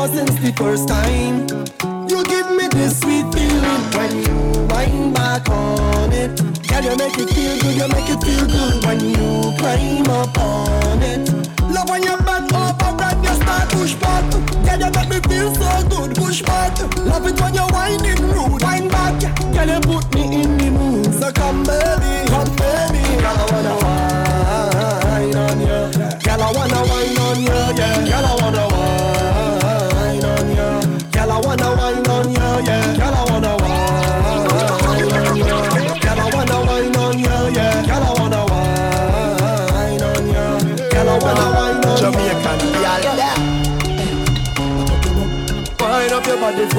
ever since the first time. You give me this sweet feeling when you wind back on it. Girl, you make it feel good, you make it feel good when you climb up on it. Love when you bend over and you start push back. Girl, you make me feel so good, push back. Love it when you winding rude, wind back. Girl, you put me in the mood, so come baby, come baby. Girl, I wanna wine on you. Girl, I wanna wine on you,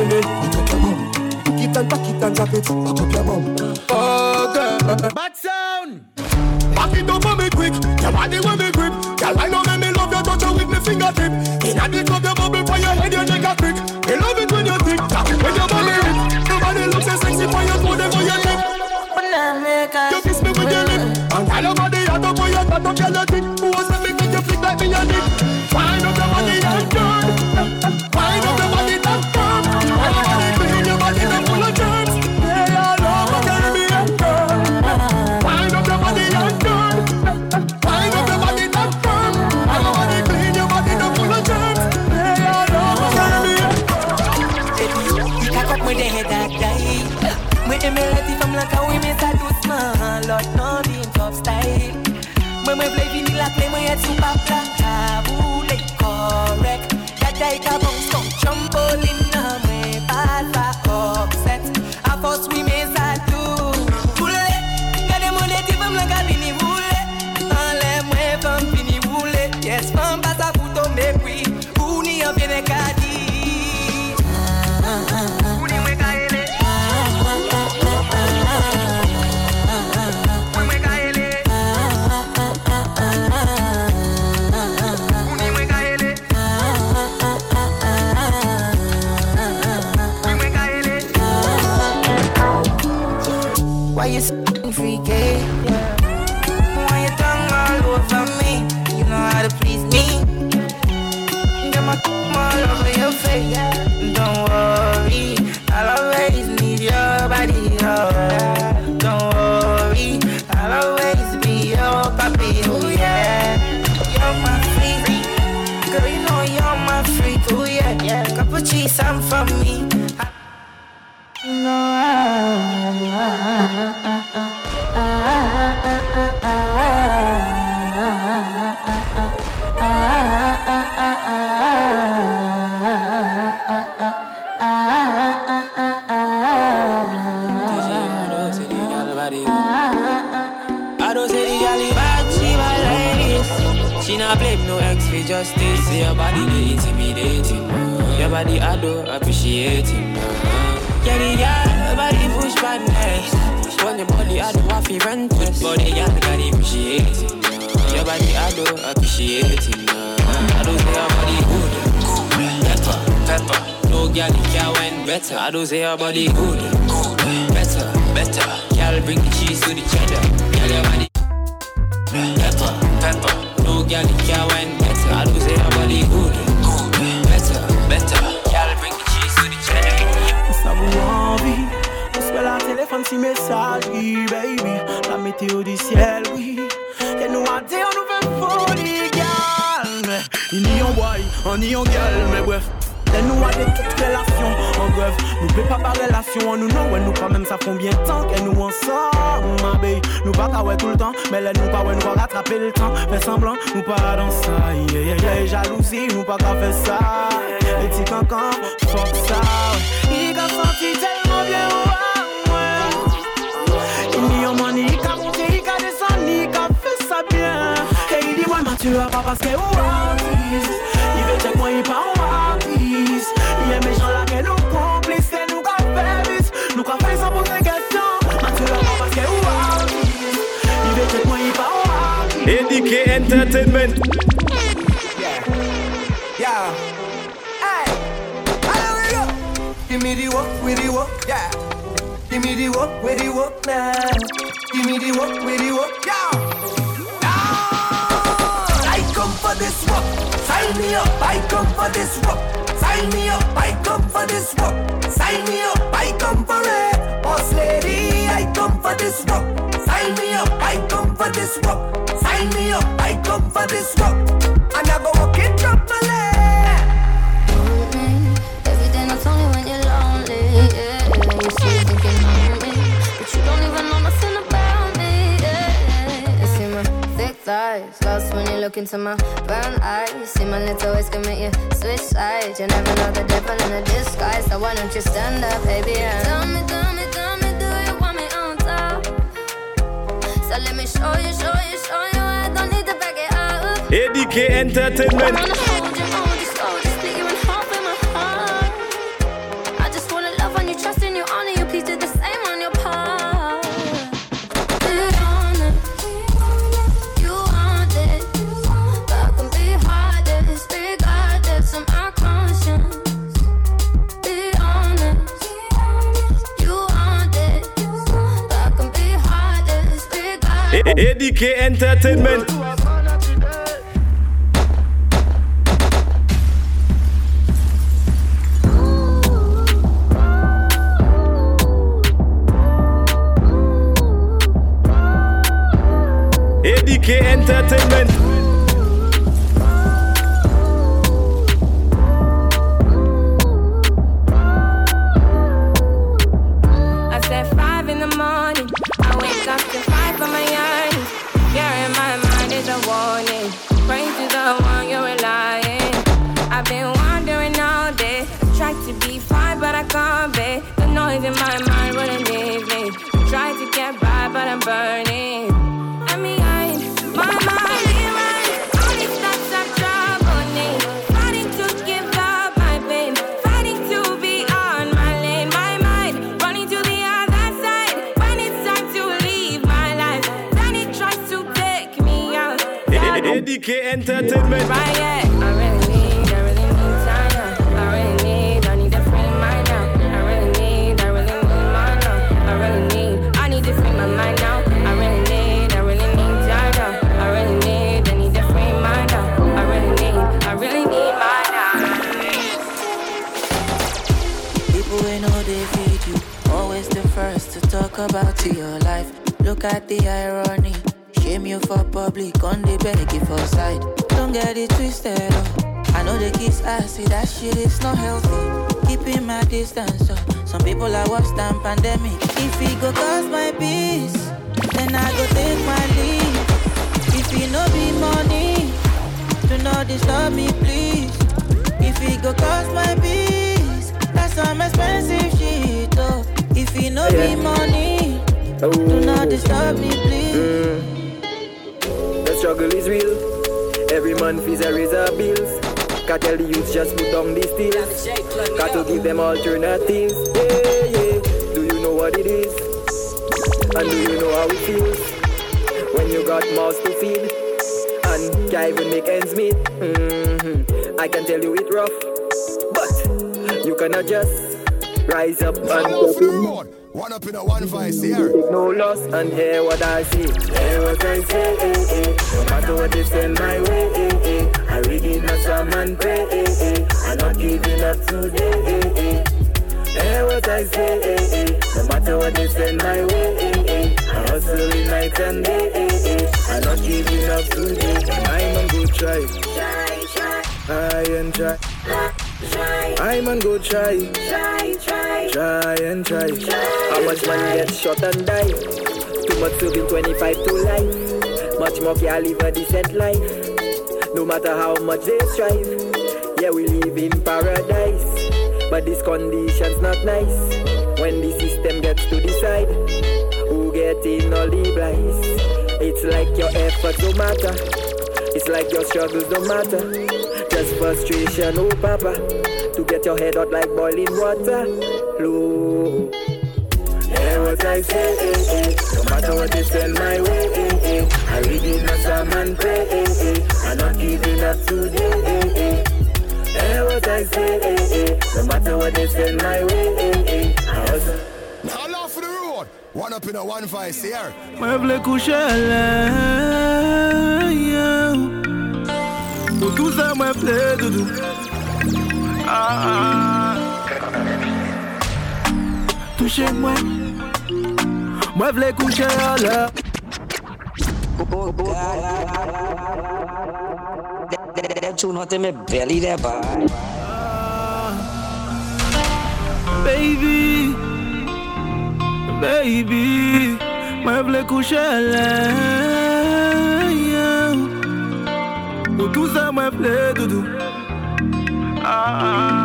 up your body for me. Back it and back it and drop it. Back up your bum. You s***ing freaky? Why you tongue all over me? You know how to please me. Get my all over your face. Don't worry, I'll always need your body. Oh, don't worry, I'll always be your papi. Oh yeah, you're my freak. Girl, you know you're my freak. Oh yeah, yeah. Capucci, some for me. I don't say the girl is bad, she not blame no ex for justice. Your body they intimidating. Your body I do appreciating. Yeah, the your body I do want to rent with body, girl, got appreciating. Your body I do appreciating. I don't say your body good, pepper, pepper. No girl you can win better. I don't say your body good, better, better. Girl bring the cheese to the cheddar. Girl your body pepper, pepper. No girl you can win better. I don't say your body good, se fait la téléphone si message, oui, baby. La météo du ciel, oui. Et nous a dit on nous fait folie, Mais il n'y en boy, on y en gueule Mais bref. Et nous a de toute relation En bref, nous plaît pas par relation Nous non, ouais, nous quand même ça font bien temps Que nous ensemble, ma baby. Nous pas ouais tout le temps Mais là nous pas ouais, nous va rattraper le temps. Fait semblant, nous pas dans ça Yeah, yeah, yeah, jalousie, nous pas qu'à faire ça. Et petit cancan, fuck ça. Ouais. Il a senti tellement bien. Tu vas pas parce que, ouais, il veut check moi, il pas en artiste. Il aime les gens là, que nous complices, et nous qu'à faire bis. Nous qu'à faire sans poser question. Mais tu vas pas parce que, ouais, il veut check moi, il pas en artiste. ADK Entertainment. Yeah. Hey. Hello, we go. Give me the work, with the work, yeah. Give me the work, with the work now. Give me the work, with the work, yeah. Work. Sign me up. I come for this work. Sign me up, I come for this work. Sign me up, I come for it. Boss lady, I come for this work. Sign me up, I come for this work. Sign me up, I come for this work. And I go walk it properly. Lost when you look into my brown eyes. See my little ways can make you switch sides. You never know the devil in a disguise. So why don't you stand up, baby? And tell me, tell me, tell me, do you want me on top? So let me show you, show you, show you. I don't need to back it up. ADK Entertainment. ADK Entertainment. ADK Entertainment. To your life. Look at the irony. Shame you for public, on the beg you for side. Don't get it twisted, oh. I know the kiss I see that shit is not healthy. Keeping my distance, oh. Some people are worse than pandemic. If it go cause my peace, then I go take my leave. If it no be money, do not disturb me, please. If it go cause my peace, that's some expensive shit, oh. If it no yeah. be money, do not disturb me, please. Mm struggle is real. Every month is a raise our bills. Can't tell the youth just put down these steals. Got to give them alternatives. Yeah, yeah. Do you know what it is? And do you know how it feels? When you got mouths to feed and can't even make ends meet. Mm-hmm. I can tell you it's rough, but you cannot just rise up and open. One up in a one vice here. Take no loss and hear what I see. Hear what I say. Eh, eh. No matter what they send my way. Eh, eh. I read it as a man pray. Eh, eh. I'm not giving up today. Eh, eh. Hear what I say. Eh, eh. No matter what they send my way. Eh, eh. I hustle night and day. Eh, eh. I'm not giving up today. I'm a good try. Try, try. I and try. Try. I'm on go try. Try, try. And try. How much man get shot and die? Too much serving 25 to life. Much more can live a decent life. No matter how much they strive. Yeah, we live in paradise. But this condition's not nice. When the system gets to decide who get in all the. It's like your efforts don't matter. It's like your struggles don't matter. Just frustration, oh papa. To get your head out like boiling water. Low. Hear what I say, eh, eh. No matter what they send my way, eh, eh. I read it as a man pray, eh, eh. I'm not giving up today, eh, eh. Hear what I say, eh, eh. No matter what they send my way, eh, eh. I also. Now the road. One up in a one vice here. Meuble coucher yeah. Tout ça, moi, play, doudou. Ah, Ah, Touche mwen Mwen vle kouche a lè That tune out in my belly there, boy. Baby Baby Mwen vle kouche a lè Ou tou sa mwen vle doudou Ah.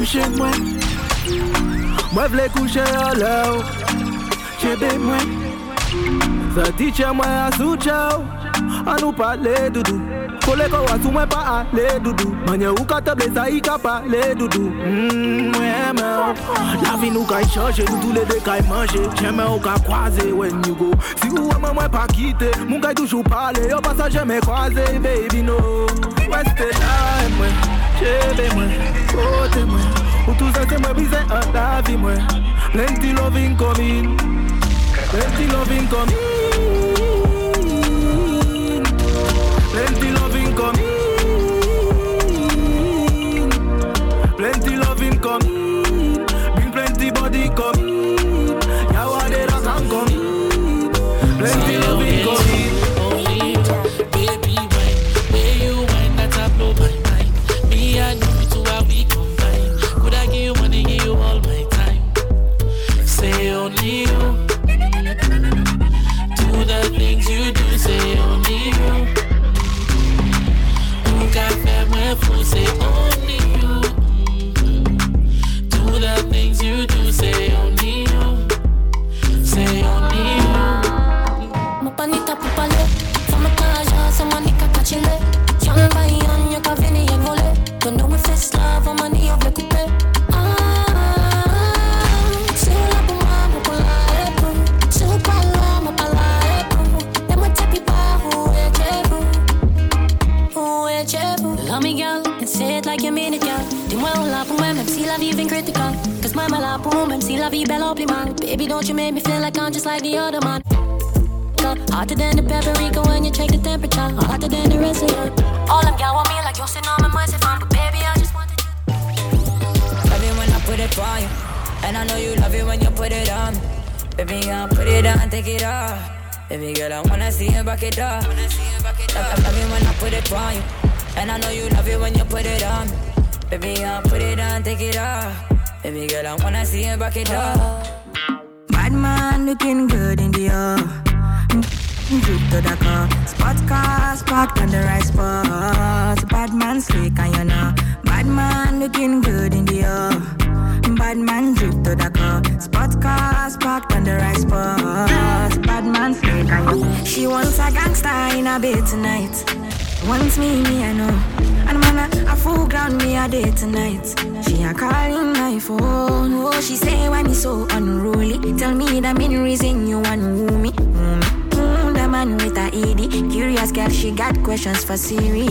Touche mwen. Mwen vle kouche a lè Chebe mwen. Sa tiche mwen a sou chow A nou pale doudou Kole ko wasou mwen pa ale doudou Manye ou ka teble sa i ka pale doudou mm, ou La vi nou ka y chanje Nou tou le de ka y manje Jeme ou when you go. Si ou wè mwen pa kite Moun ka y toujou pale. Yo pa sa kwaze baby no. Coming. Plenty don't you make me feel like I'm just like the other man Hotter than the paprika when you check the temperature. Hotter than the rest of you. All them gal want me like you sit on my mind, but baby I just wanted you. Love it when I put it on you. And I know you love it when you put it on. Me. Baby, girl, put it on, take it off. Baby girl, I wanna see you back it up. Love, love, love it when I put it on you. And I know you love it when you put it on. Baby, girl, put it on, take it off. Baby girl, I wanna see you back it up. Bad man looking good in the air. Drip to the car. Spot cars parked on the right spot. Bad man slick and you know. Bad man looking good in the air. Bad man drip to the car. Spot cars parked on the right spot. Bad man slick and you know. She wants a gangster in a bed tonight. Wants me, me I know. And man, a, a full ground me a day tonight. She a calling my phone. Oh, she say why me so unruly. Tell me the main reason you want woo me. Mm, the man with a ED. Curious girl, she got questions for Siri.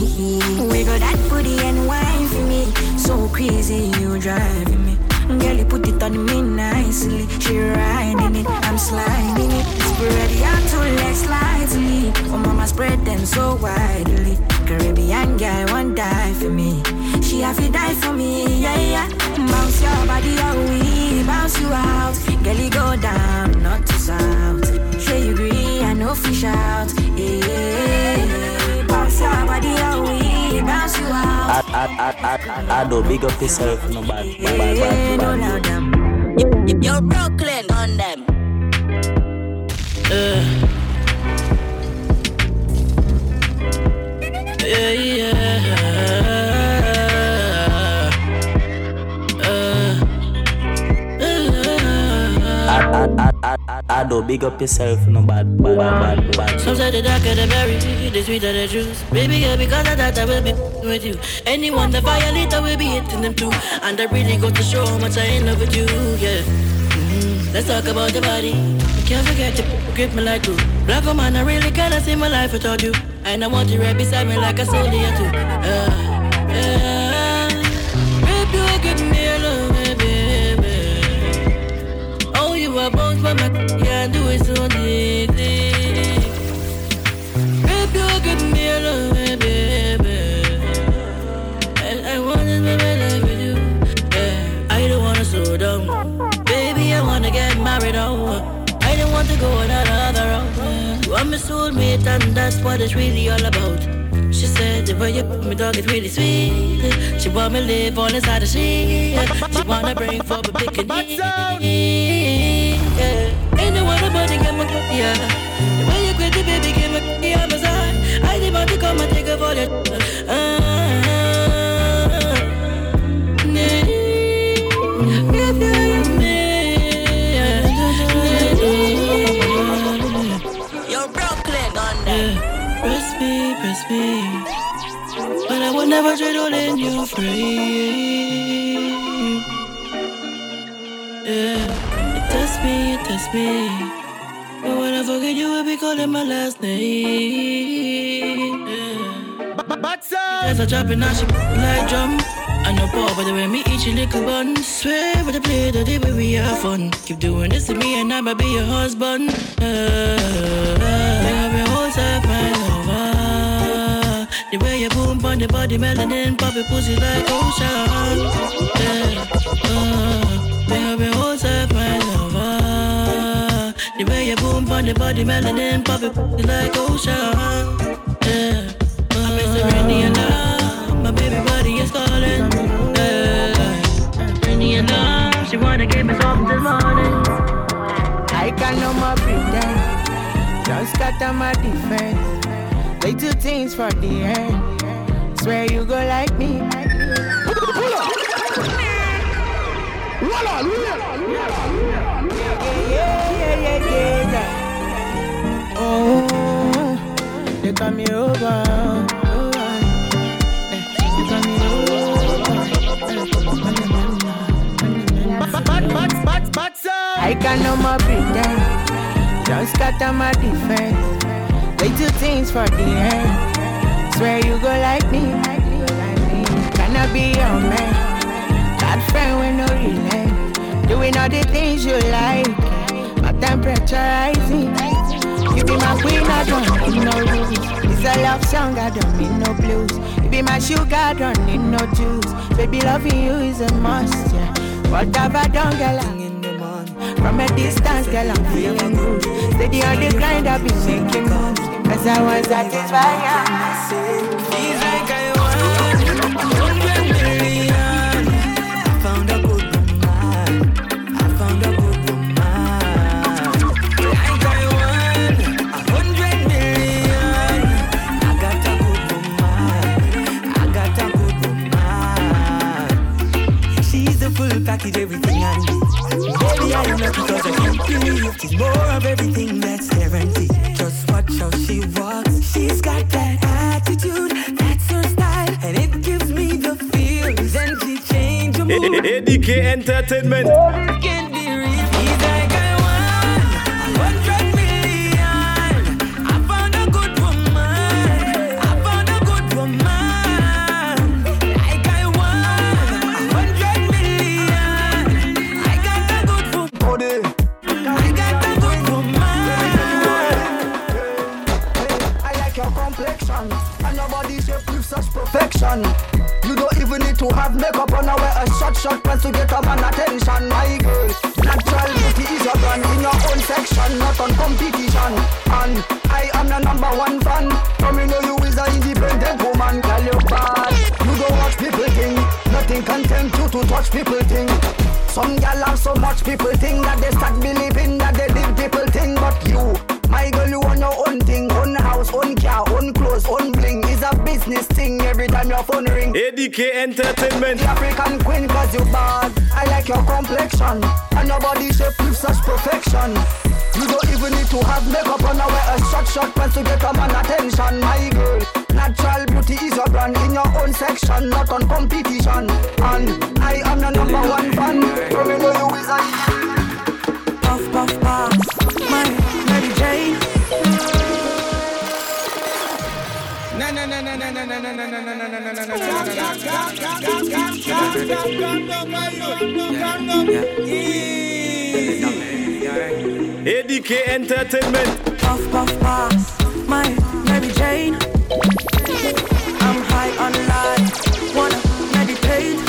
Wiggle that booty and wine for me. So crazy, you driving me. Girl, you put it on me nicely. She riding it, I'm sliding it. Spread your two legs slightly. Oh, mama, spread them so widely. Caribbean girl won't die for me. She have to die for me, yeah, yeah. Bounce your body out, we bounce you out. Girl, you go down, not to south. Sure you agree, I know fish out. Yeah, bounce your body out, we bounce you out. I, I, I, I, I do big up yourself, no bad, bad, bad, Yeah, bad, no bad. them. You're Brooklyn on them. Uh. Yeah, yeah. I, I, I, I, I do big up yourself, no bad, bad, bad, bad, bad. Some say the darker the berry, the sweeter the juice. Baby girl, because of that I will be with you. Anyone that violate, I will be hitting them too. And I really got to show how much I in love with you, yeah. Mhm. Let's talk about the body. I can't forget to grip me like glue. Black woman, I really cannot see my life without you. And I want you right beside me like a soldier too. Uh, yeah. Baby, you give me a love, my bounce my back, yeah, do it so deep. Baby, you give me a love, baby. And I wanna live my life with you. Yeah, I don't wanna slow down. Baby, I wanna get married, oh. I don't want to go another round. You are my soulmate, and that's what it's really all about. She said the way you put me dog it's really sweet. She want me live all inside the sheet. She wanna bring for a big and I know what about you, get my a yeah. The way you quit the baby, give on my side. I did want to come and take a all your. Ah, you Press me, press me, but I will never trade all in you free. Me, me. But when I forget you, will be calling my last name. Yeah. As I drop in, now she like drum. I know Paul, but the way me eat your little bun. Swear with the play the day where we have fun. Keep doing this to me and I'ma be your husband. Uh, uh, be whole side, my lover. The way you boom on the body, melanin, pop it pussy like ocean. Yeah, uh, be whole side, my lover. The way you boom on the body, melanin, pop it pussy like ocean. Yeah, uh, I'm Rainy and love. My baby body is calling. Yeah, Rainy and love. She wanna give me something this morning. I can no more pretend. Just got on my defense. They do things for the end. Swear you go like me. Yeah, yeah, yeah, yeah, yeah. They call me over. Oh, they call me over. I can no more pretend. Just got on my defense. They do things for the end. Swear you go like me. Can I be your man? That friend with no relent. Doing all the things you like. My temperature rising. You be my queen, I don't need no rules. It's a love song, I don't need no blues. You be my sugar, I don't need no juice. Baby, loving you is a must, yeah. What have I done, girl? I'm in the morning. From a distance, girl, I'm feeling good. Steady on the grind, I've been making moves. Cause I was satisfied, yeah. Feels like package, everything I need. Baby, I am not because I can't believe She's more of everything that's guaranteed. Just watch how she walks. She's got that attitude, that's her style, and it gives me the feels. And she changed her mood. ADK Entertainment. You don't even need to have makeup on I wear a short short pants to get a man attention My girl, natural beauty is your brand In your own section, not on competition. And I am the number one fan. From me know you is an independent woman. Girl you bad, you don't watch people think Nothing can tempt you to touch people think. Some gal have so much people think That they start believing that they did people think. But you, my girl you want your own thing Own house, own car, own clothes, own business thing every time your phone ring. ADK Entertainment. the African queen cause you bad. I like your complexion. And your body shape with such perfection. You don't even need to have makeup on I wear a short short pants to get a man attention. My girl, natural beauty is your brand In your own section, not on competition. And I am the number one fan. From you know you is a ADK Entertainment. Puff, puff, pass. My Mary Jane. I'm high on life. Wanna meditate.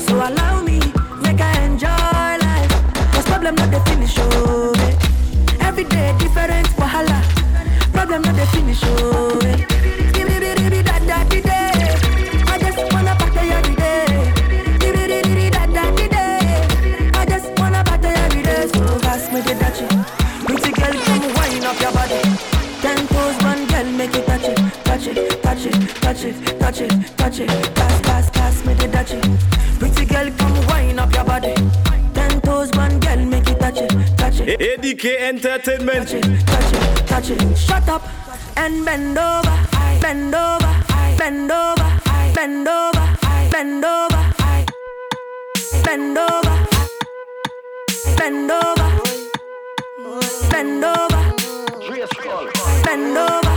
So allow me, make I enjoy life. Cause problem not the finish, oh. Every day different wahala. Touch it. Touch it, touch it. pass, pass, pass me the dutchie. Pretty girl, come wind up your body. Ten toes, one girl, make it touch it, touch it. ADK Entertainment. Touch it, touch it, touch it. Shut up and bend over, bend over, bend over, bend over, bend over, bend over, bend over, bend over, bend over.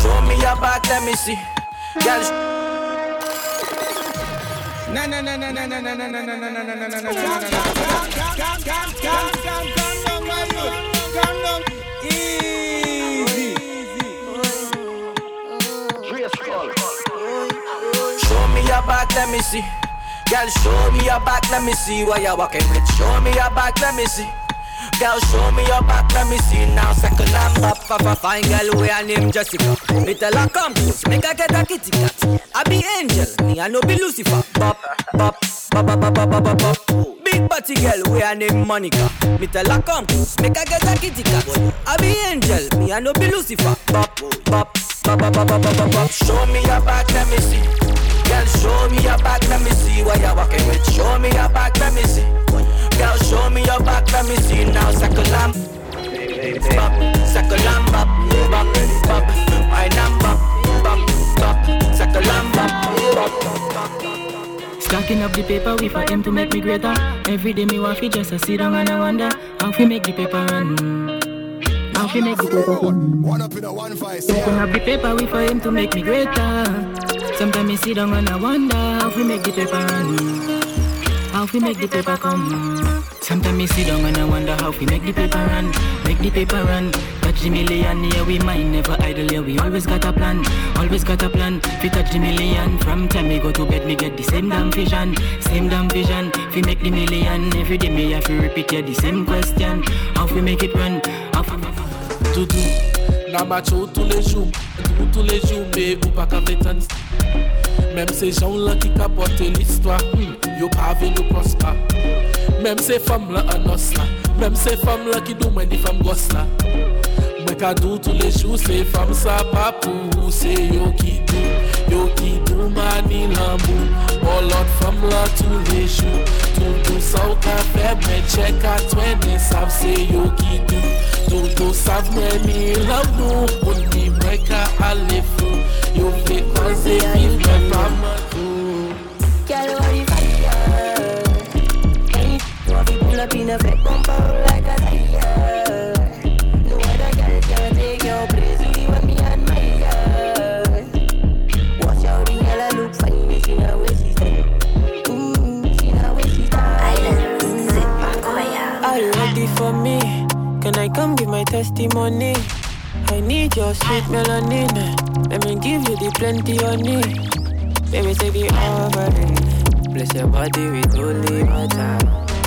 Show me your back, let me see. Girl, sh- Na na na na na na na na na na na na na na na na na na show me your back, let me see. Girl, show me your back, let me see what you're walking with. Show me your back, let me see girl, show me your back, let me see now. Second I'm up for fine girl, we are named Jessica. Me tell her come, make her get a kitty cat. I be angel, me I no be Lucifer. Bop, bop, bop, bop, bop, bop, bop, bop. Big body girl, we are named Monica. Me tell her come, make her get a kitty cat. I be angel, me I no be Lucifer. Bop, bop, bop, bop, bop, bop, bop, bop. Show me your back, let me see. Girl, show me your back, let me see what you're walking with. Show me your back, let me see. Girl, show me your back, let me see now. Circle lamb, bop, circle lamb, bop, bop, bop. I am bop, bop, bop. Circle lamb, bop, bop. Stacking up the paper, we for him to make me greater. Every day me want fi just a sit down and I wonder how fi make the paper run. How fi make the paper run. One up in a one five. Stacking up the paper, we for him to make me greater. Sometimes me sit down and I wonder how fi make the paper run. How fi make the paper come? Sometimes me sit down and I wonder how fi make the paper run, make the paper run. Touch the million, yeah we mind never idle, yeah we always got a plan, always got a plan. Fi touch the million, from time we go to bed me get the same damn vision, same damn vision. Fi make the million, every day me have to repeat yeah the same question. How fi make it run? Doudou, nan matyo tou le joum Doudou tou le joum, me ou pa ka vetan Mem se joun lan ki ka bote l'istwa Yo pa ve nou prospa Mem se fam lan anos la Mem se fam lan ki dou mwen di fam gos la Mwen ka dou tou le joum, se fam sa pa pou Se yo ki dou, yo ki dou mani lan moun Oh Lord, from Lord to Leshu To to South Africa, check out when they serve say you kidu To to serve me, me love no Would be breaker, I live through You fake cause they give me mama Get all the fire. Hey, want to pull up in a fake come give my testimony? I need your sweet melanin. Let me give you the plenty honey. Baby, say the offering. Bless your body with holy water.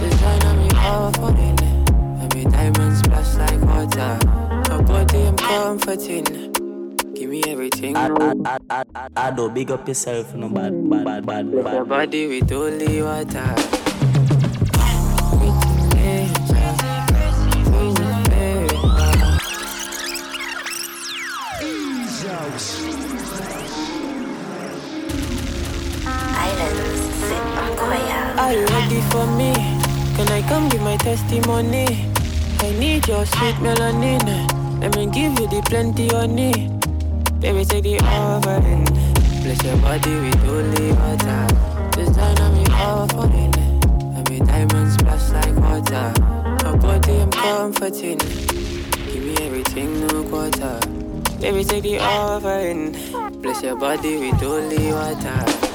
Design me offering. And me Let me diamonds splash like water. Your body I'm comforting. Give me everything. I, I, I, I, I do big up yourself, no bad, bad, bad, bad, Bless your bad. body with holy water. Are you ready for me? Can I come give my testimony? I need your sweet melanin. Let me give you the plenty honey. Baby, take the offering. Bless your body with holy water. Design on me offering. And me diamonds splash like water. Your body I'm comforting. Give me everything, no quarter. Baby, take the offering. Bless your body with holy water.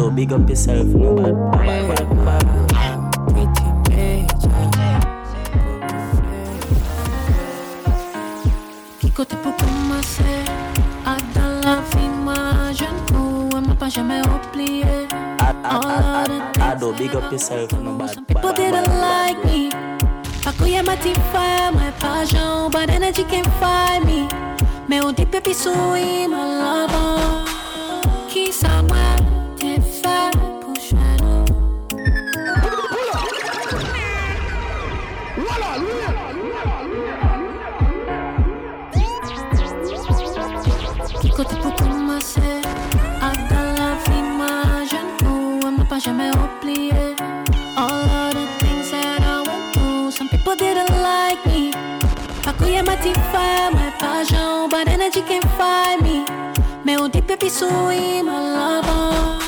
though. Big up yourself, no nobody, nobody. Côté pour commencer à dans la vie, ma jeune pour ma pas jamais. Ado, big up yourself. People didn't like me. My passion, but energy can't find me. Me o deep my lover. Kiss someone. jamais oublié all of the things that I went through. Some people didn't like me. Pakuye mati fire, my passion, but energy can't find me. Me un deep episode, my lover.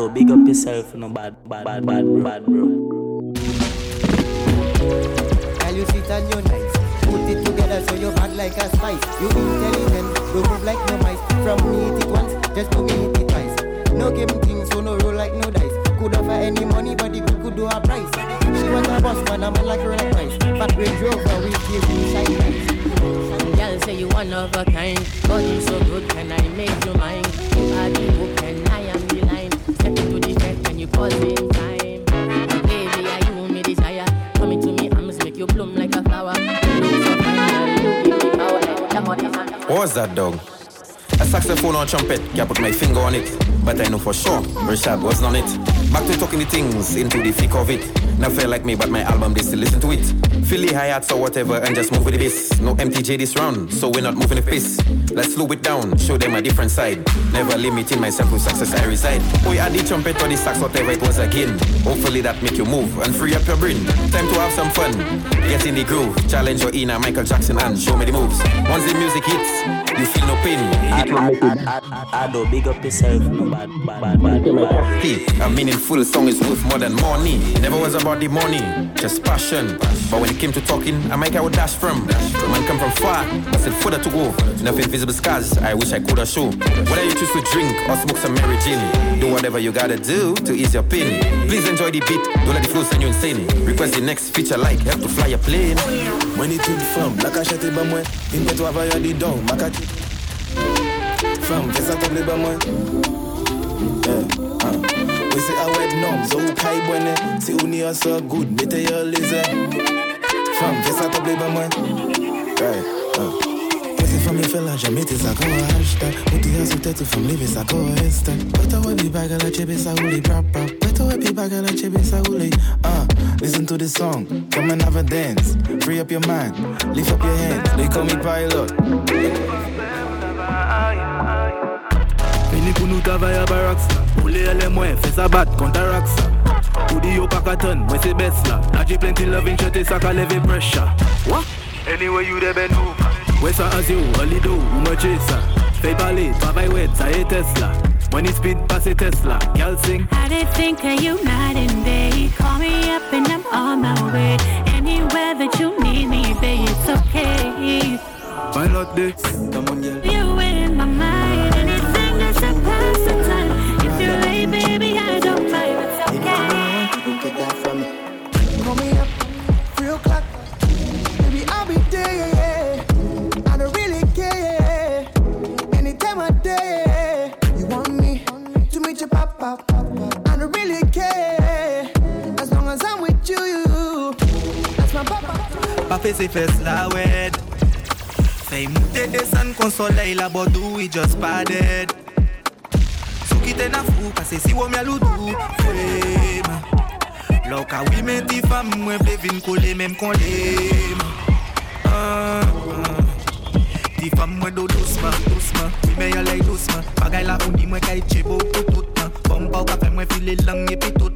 I, I big up yourself, no bad, bad, bad, bad, bro. bad, bro. Girl, you sit and you nice. Put it together so you hot like a spice. You intelligent, you move like no mice. From me hit it once, just to me hit it twice. No game thing, so no roll like no dice. Could offer any money, but the could do a price. She was a boss man, I'm like her like price. But Range Rover, we give me shine lights. Girl say you one of a kind Body so good, can I make you mine? You are the hook power That was dog? A saxophone or trumpet, can't put my finger on it. But I know for sure, Rashad wasn't on it. Back to talking the things into the thick of it. Now feel like me, but my album, they still listen to it. Feel the hi-hats or whatever, and just move with the bass. No MTJ this round, so we're not moving the pace. Let's slow it down, show them a different side. Never limiting myself with success I reside. Oh, yeah, the trumpet or the sax, whatever it was again. Hopefully that make you move and free up your brain. Time to have some fun, get in the groove. Challenge your inner Michael Jackson and show me the moves. Once the music hits, you feel no pain. I, I, I, I do big up yourself, no bad, bad, bad, bad, bad. Hey, a meaningful song is worth more than money. Never was about the money, just passion. But when it came to talking, I might I would dash from. Man come from far, I said further to go. Enough invisible scars, I wish I could have show. Whether you choose to drink or smoke some Mary Jane, do whatever you gotta do to ease your pain. Please enjoy the beat, don't let the flow send you insane. Request the next feature like help to fly a plane. When it toute femme, la cachette est bas moi. Une bête va vailler des dents, ma Femme, fais ça tomber bas moi. Ah. We say I wet nom, so who kai bonne. Si ou ni a so good, mettez your laser. Femme, fais ça tomber bas moi. Right, ah. We say femme me feel like jamais tes accords hashtag Bouteille sur tête, femme lever sa correste Better we be back at la chebe sa roule brap brap Better we be back at la chebe sa roule Uh, listen to this song, come and have a dance Free up your mind, lift up your hands They call me pilot Fini pou nou travay a baraks la. Poule ele mwen, fe sa bat konta raks la. Koudi yo pa katon, mwen se bes la. Naji plenty loving, chote sa ka leve pressure. What? Anyway you de ben nou Wè sa az yo, a lido, ou mwen chase Fey pale, travay wet, sa e Tesla. When it speed, passe Tesla. Girl sing. I didn't think of you night and day. Call me up and I'm on my way. Anywhere that you need me, babe, it's okay. Pilot this, come on girl Pa fe se fes la wed Fey moute desan kon soleil la bodou i just padded Sou kite na fou kase si wom ya loudou Fem Lò ka fam mwen vle vin kole menm kon lem fam mwen do dosma, dosma Wimen ya lay dosma Bagay la mwen kay chebo tout tout man Bom pa ou ka mwen lang epi tout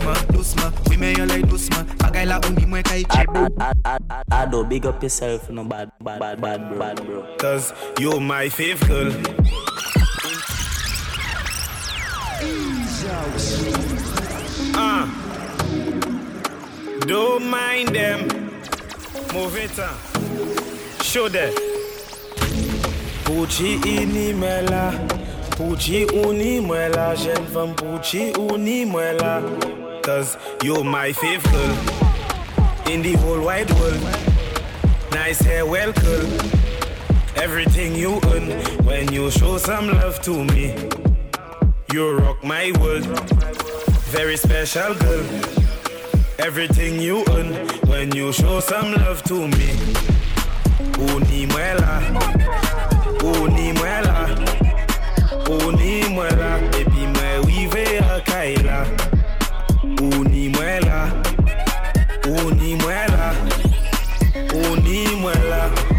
mwen do dosma, dosma Wimen ya lay dosma Bagay la undi mwen kay chebo Ado, big up yourself, no bad, bad, bad, bad, bro. Bad, bro. Cause you're my favorite girl. Ah. Don't mind them. Move it on. Show them. Pucci ini mwela Pucci uni mwela Jen fam Pucci uni mwela Cause you're my girl. In the whole wide world. Nice hair, well curl. Everything you earn when you show some love to me. You rock my world. Very special girl. Everything you earn when you show some love to me. Uni muela. Uni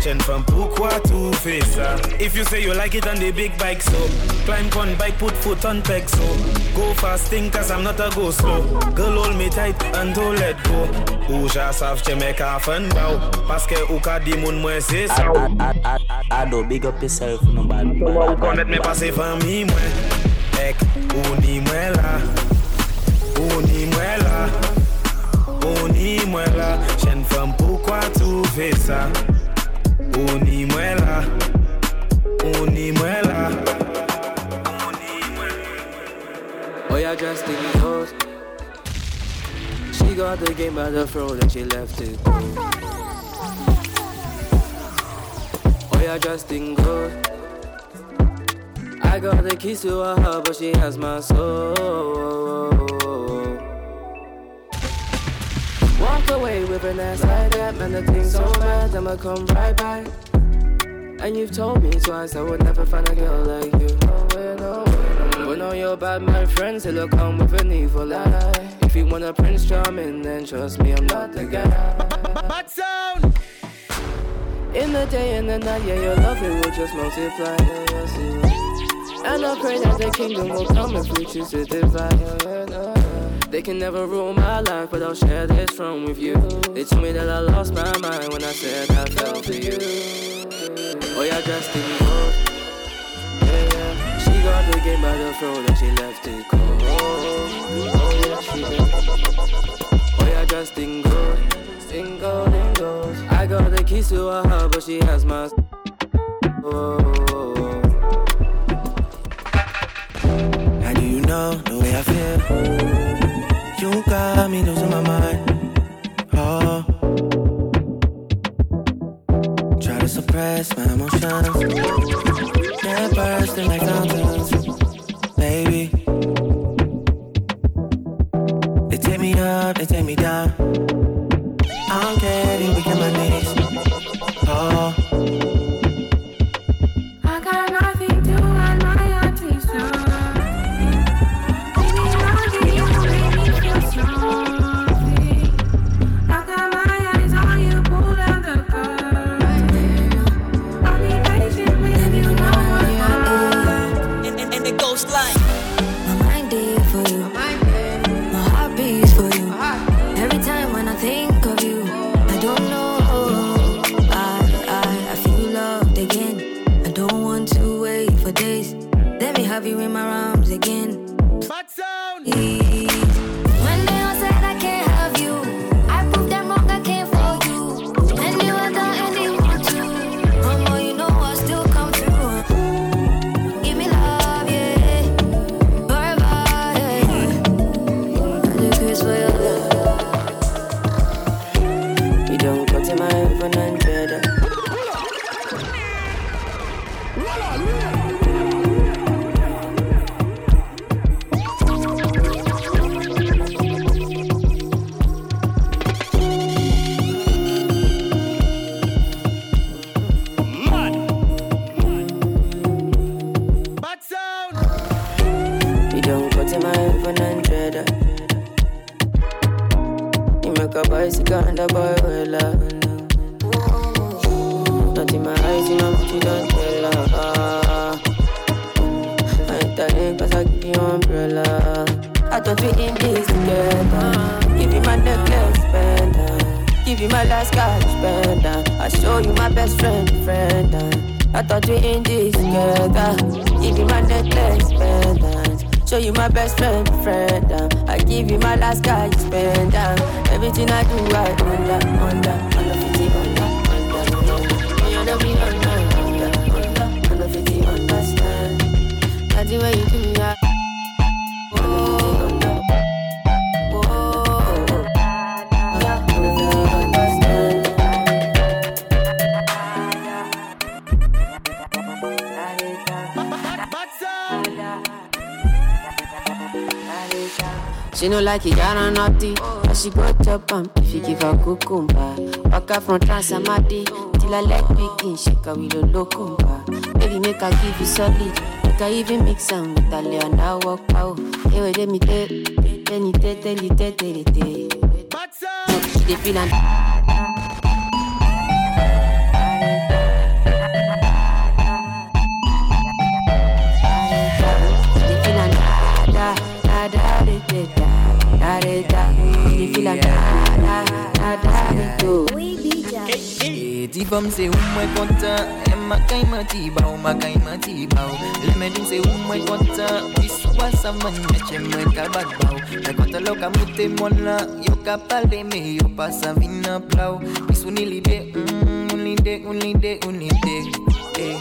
Chen fam, poukwa tou fe sa? If you say you like it on the big bike so Climb on bike, put foot on peg so Go fast, think cause I'm not a go slow. Girl hold me tight and don't let go. Ou ja sav che me ka fan baw Paske ou ka di moun mwen se sa. Ado, big up yourself nou bad Ou kon met me pase fami mwen. Ek, ou ni mwen la. Ou ni mwen la. Ou ni mwen la. Chen fam, poukwa tou fe sa? Uni mwen la. Uni mwen la. Oh, yeah, dressed in clothes. She got the game by the throat and she left it. Oh, yeah, dressed in gold. I got the keys to her heart, but she has my soul. Walk away with an ass like that, man. The thing's so bad, I'ma come right back. And you've told me twice I would never find a girl like you. Nowhere, nowhere. But know your bad my friends, it'll come with an evil eye. If you want a prince charming, then trust me, I'm not the guy. Hot sound. In the day and the night, yeah, your love it will just multiply. Yeah, yes, it will. And I pray that the kingdom will come if we choose to divide. Yeah, yeah. They can never rule my life, but I'll share this throne with you. They told me that I lost my mind when I said I fell for you. Oh, yeah, in gold. Yeah, yeah. She got the game by the throat and she left it cold. Oh, yeah, she did. Oh, yeah, gold. In gold, in gold. I got the keys to her heart, but she has my. Oh. How do you know the way I feel? You got me losing my mind. Oh. Try to suppress my emotions. They're bursting like fountains. Baby. They take me up, they take me down. Transamadi till I let begin. Shake her with a locumba. Baby, make her give you solid. Make her even mix am with a and I walk out. Hey, wait, let me tell, tell me, tell, tell, tell, tell, tell, tell. She dey feel am. Ti fam se ou mwen kontan E makay ma ti ba ou makay ma ba ou Le me din se ou mwen kontan Pis wasa man me che mwen ka bad ba ou Me konta lo ka mute mon la Yo ka pale me yo pa sa vina plau Pis unilide, mm, unilide, unilide, unilide eh.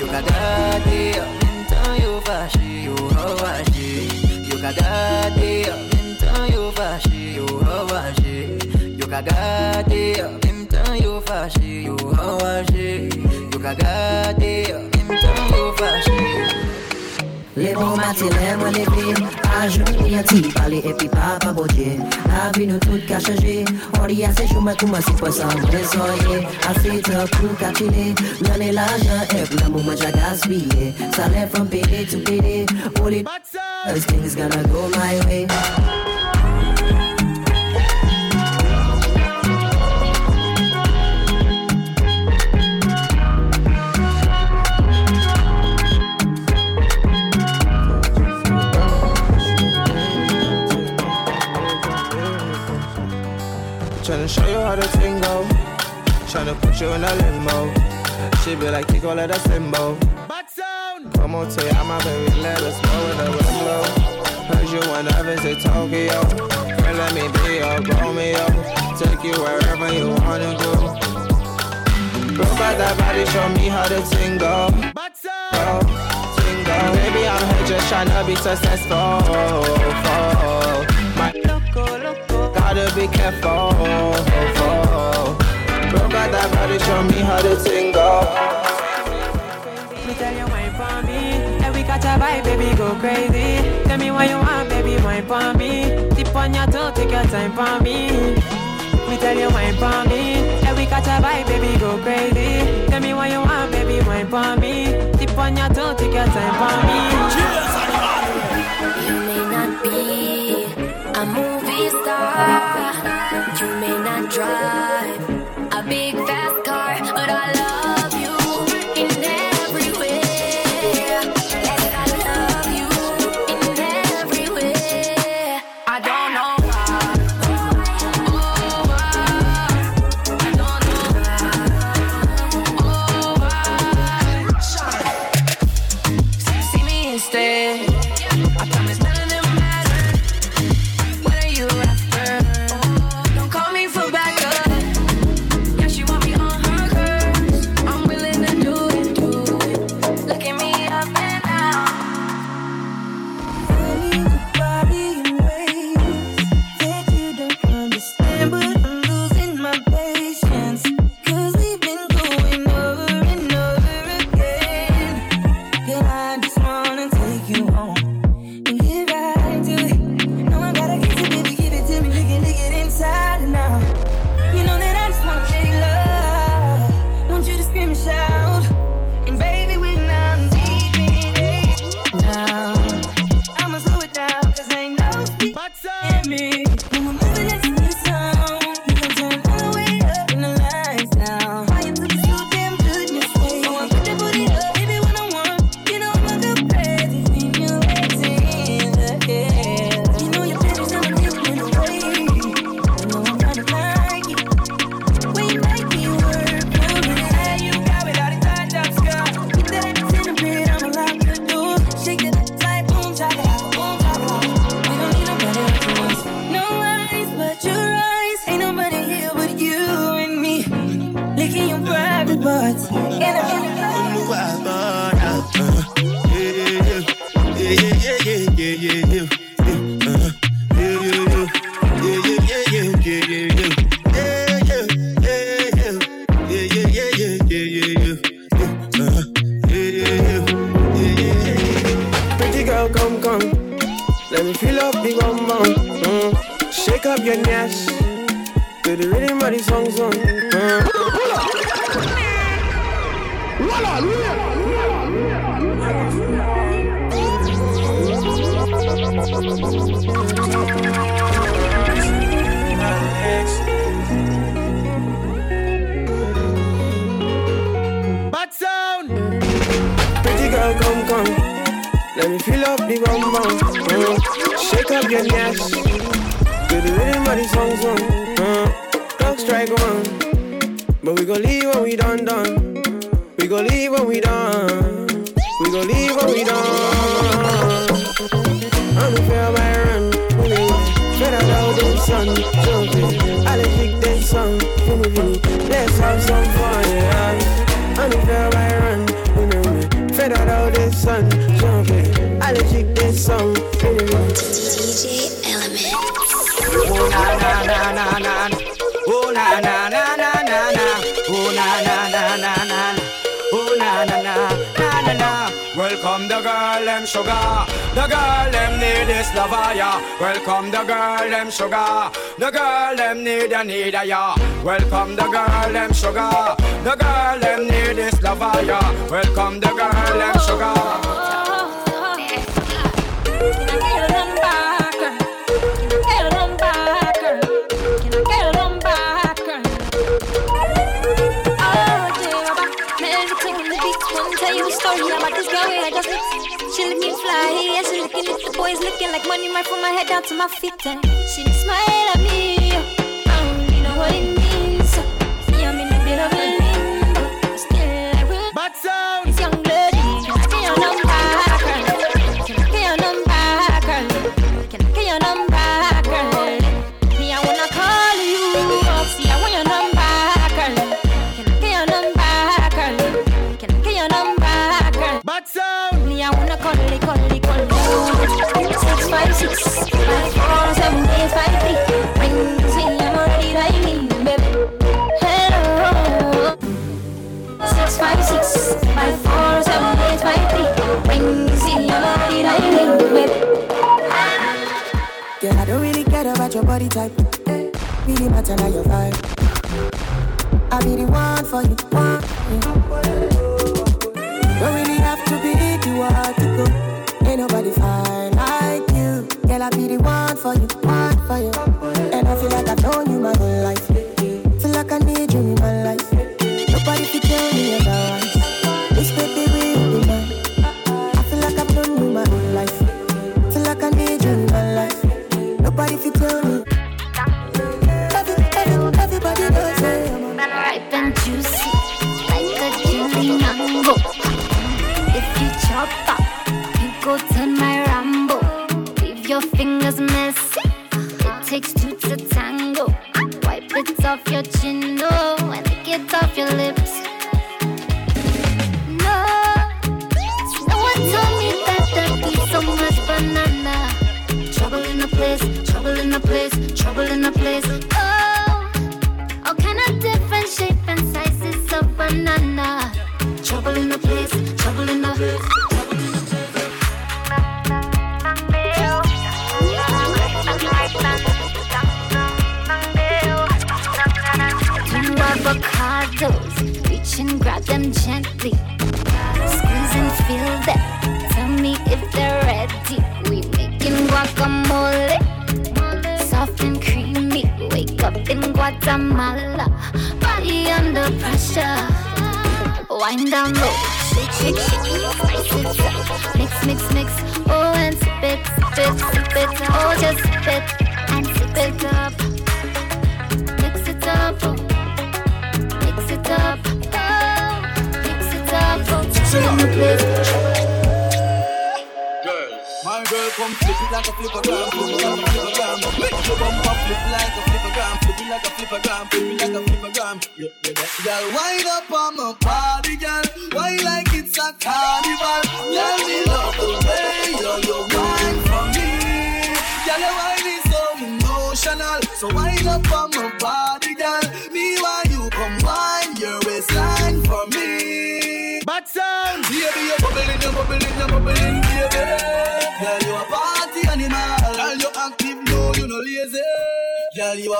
Yo ka gade, mentan yo fashi, yo hawashi Yo ka gade, mentan yo fashi, yo hawashi Yo ka gade, mentan yo fashi, yo hawashi Yo ka gade, mentan yo fashi Le bon matin, lè mwen leve A joun yon ti pale epi pa pa bodye La vi nou tout ka chanje Ori a se chou mwen kouman si fwa san mwen soye A se te pou ka chile Mwen e l'ajan ep la mou mwen ja gaspille Sa lè from payday to payday All it First things gonna go my way how the thing go. Tryna put you in a limbo. She be like, kick all of that limbo. Come on, tell ya, my baby, let us roll in the window. Heard you wanna visit Tokyo. Girl, let me be your Romeo. Take you wherever you wanna go. Broke out that body, show me how the thing go. Go, thing go. Baby, I'm here just tryna be successful. My gotta be careful. Broke out that body, show me how the thing go. Me tell you wine for me. And we catch a vibe, baby, go crazy. Tell me what you want, baby, wine for me. Tip on your toe, take your time for me. Me tell you wine for me. And we catch a vibe, baby, go crazy. Tell me what you want, baby, wine for me. Tip on your toe, take your time for me. You may not be a movie star. You may not drive a big fast Welcome the girl, them sugar. The girl, them need this lava, yeah. Welcome the girl, them sugar. The girl, them need a need a, yeah. Welcome the girl, them sugar. The girl, them need this lava, yeah. Welcome the girl, them sugar. Oh, oh, oh. She looking fly, yeah, she looking at the boys looking like money right from my head down to my feet. And she smile at me, I don't really know what it means. See, I'm in a bit of a limbo, still I will. But, uh, six, five, six, five, four, seven, eight, five, three. Wings in your body, riding. Girl, I don't really care about your body type. Eh, really matter your vibe. I be the one for you, one. Yeah. Don't really have to be you are to go. Ain't nobody fine like you. Girl, I be the one for you, one for you. And I feel like I've known you my whole life. Off your lips. Them gently. Squeeze and feel them. Tell me if they're ready. We making guacamole, soft and creamy. Wake up in Guatemala, body under pressure. Wind down low, shake, shake, shake. Mix, mix, mix. Oh, and spit, spit, spit. Oh, just spit My girl come flip it like a flippergram, flip it like a flippergram. Make your bumper flip like a flippergram, flip it like a flippergram, flip it like a yeah, that girl wind up on my body, girl. Why like it's a carnival? Girl, me love the way you you wine for me. Girl, your wine is so emotional, so wind up on my body,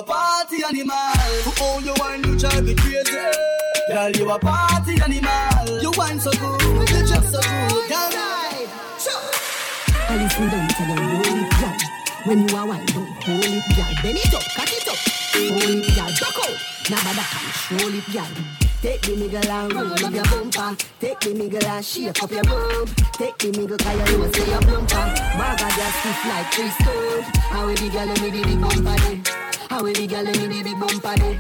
party animal. To own your wine, you drive me crazy. Girl, you a party animal. You wine so good, you just so good. Girl, I listen down to them, roll it, girl. When you are wine, don't hold it, girl. Bend it up, cut it up. Hold it, girl. Duck out. Now, but control it, girl. Take the nigga and roll up your bumper. Take the nigga and shake up your bump. Take the nigga cause you know say your bumper. Maga just stiff like three stone. How we the girl and me the big bumper day. How we the girl and me the big bumper day.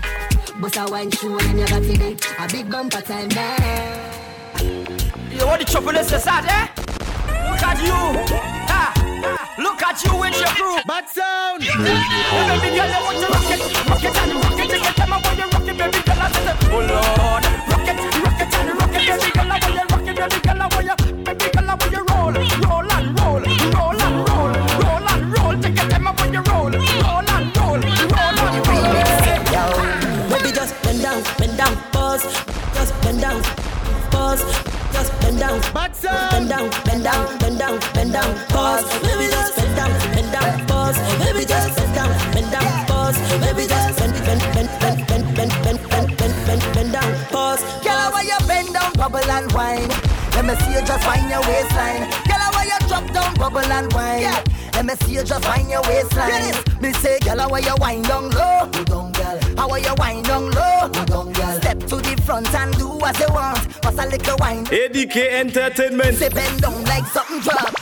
Bust a wine show and you got it. A big bumper time there. You want the trouble is sad, eh? Look at you. Ah, look at you with your crew. Bad sound. baby girl, you want to rock it, rock it and rock it. Take your time when you rock it, baby girl. I say, oh Lord, rock it, rock it and rock it, baby girl. I want you rock it, baby girl. I want you, baby girl. I want you roll, roll and roll, roll and roll, roll and roll. Take your time when you roll, roll and roll, roll and roll. Baby, just bend down, bend down, pause. Just bend down, pause. Just bend down, bend down, bend down, bend down, bend down, pause. You bend down, bubble and wine? Let me see you just wind your waistline. Girl, why you drop down, bubble and wine? Let me see you just wind your waistline. Me say, girl, why you wind down low? You down, girl. How are you wind down low? You down, girl. Step to the front and do as you want. Pass a little wine. ADK Entertainment. Say bend down like something drop.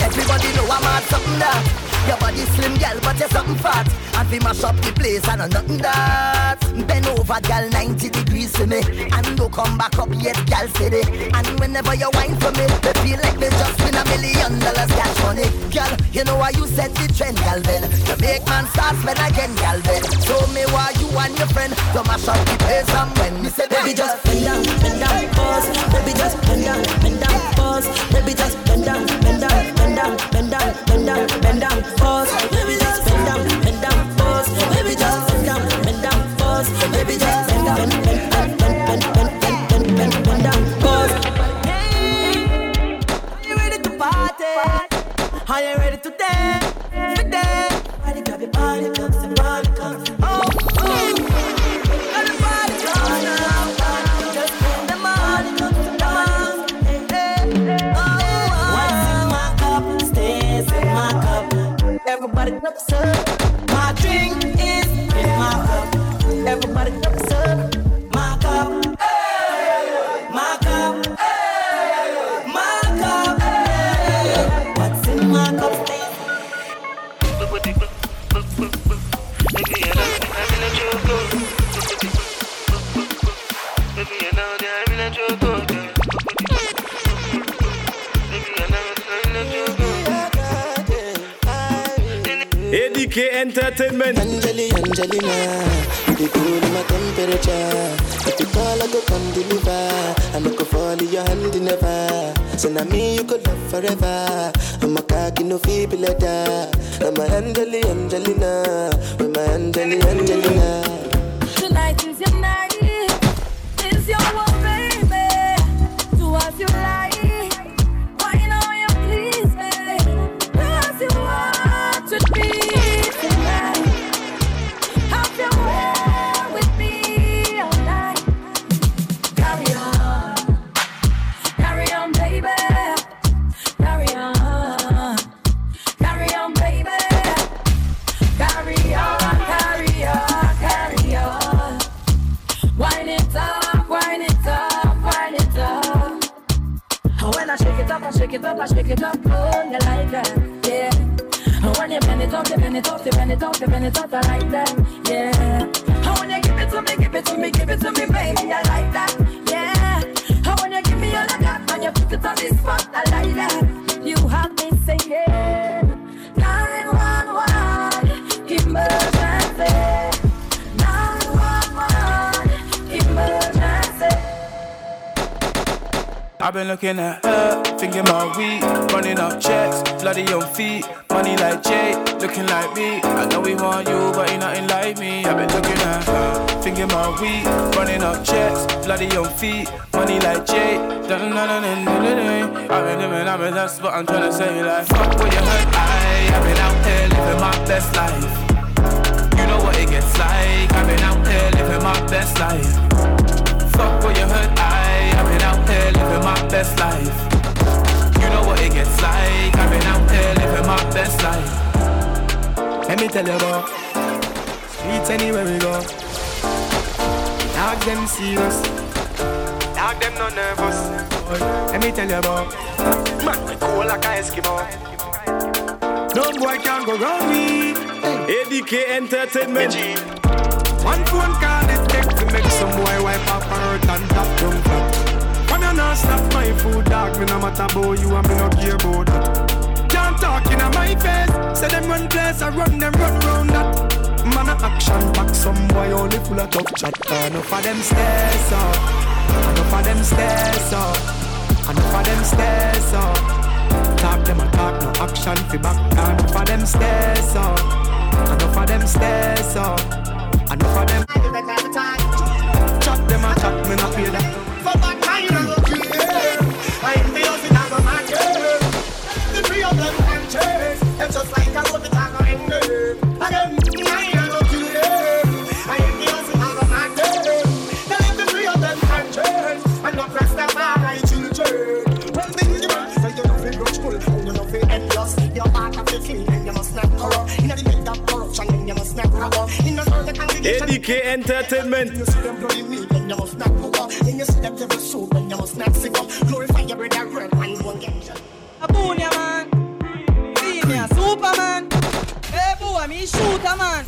Everybody know I'm at something that. Your body slim, girl, but you're something fat. And we mash up the place, I know nothing that. Bend over, girl, 90 degrees for me. And don't come back up yet, girl, steady. And whenever you whine for me, they feel like me just win a million dollars cash money. Girl, you know why you set the trend, girl, then. You make man start spend again, girl, then. Show me why you and your friend to mash up the place and when we say, Baby, just bend down, bend down, pause. Baby, just bend down, bend down, pause. Baby, just bend down, bend down, down, bend down, bend down, bend down, pause. ADK Entertainment. Angeli, Angelina, you be cool in my temperature. If you call, I go come deliver. I no go fall in your hand never. So now me you could love forever. I'm a cocky no feeble letter. I'm a Angeli, Angelina, with my Angeli, Angelina. Tonight is your night. It's your one, it up, oh, you like that, yeah. When you bend it up, you bend it up, you bend it up, you bend it up, I like that, been looking at her, thinking my weed, running up checks, bloody on feet, money like Jay, looking like me. I know we want you, but ain't nothing like me. I've been looking at her, thinking my weed, running up checks, bloody on feet, money like Jay. I've been living, I've been, that's what I'm trying to say. Like, fuck what you heard, I, I've been out here living my best life. You know what it gets like. I've been out here living my best life. Fuck what you heard, I, living my best life. You know what it gets like. I've been out here living my best life. Let me tell you about streets anywhere we go. Dog them serious, dog them no nervous. Let me tell you about man we cool like a Eskimo. No boy can go round me. ADK Entertainment. One phone call it take to make some boy wipe up hurt and tap down. When you not stop my food, dog, me no matter about you and me no care about that. Can't talk in my face, say them run place, I run them run round that. Man a action back, some boy only full of tough chat. Enough of them stairs up, enough of them stairs up, enough of them stairs up. Talk them a talk, no action fi back. Enough of them stairs up, enough of them stairs up. Enough of them Chat them a chat, me not pay that congregation Entertainment. You see them bloody meat, then you must not go up. Then you see them devil soup, then you must not sick up. Glorify your bread and bread, and go and get shot. A boonia man, see me a Superman. Hey boy, me shooter man.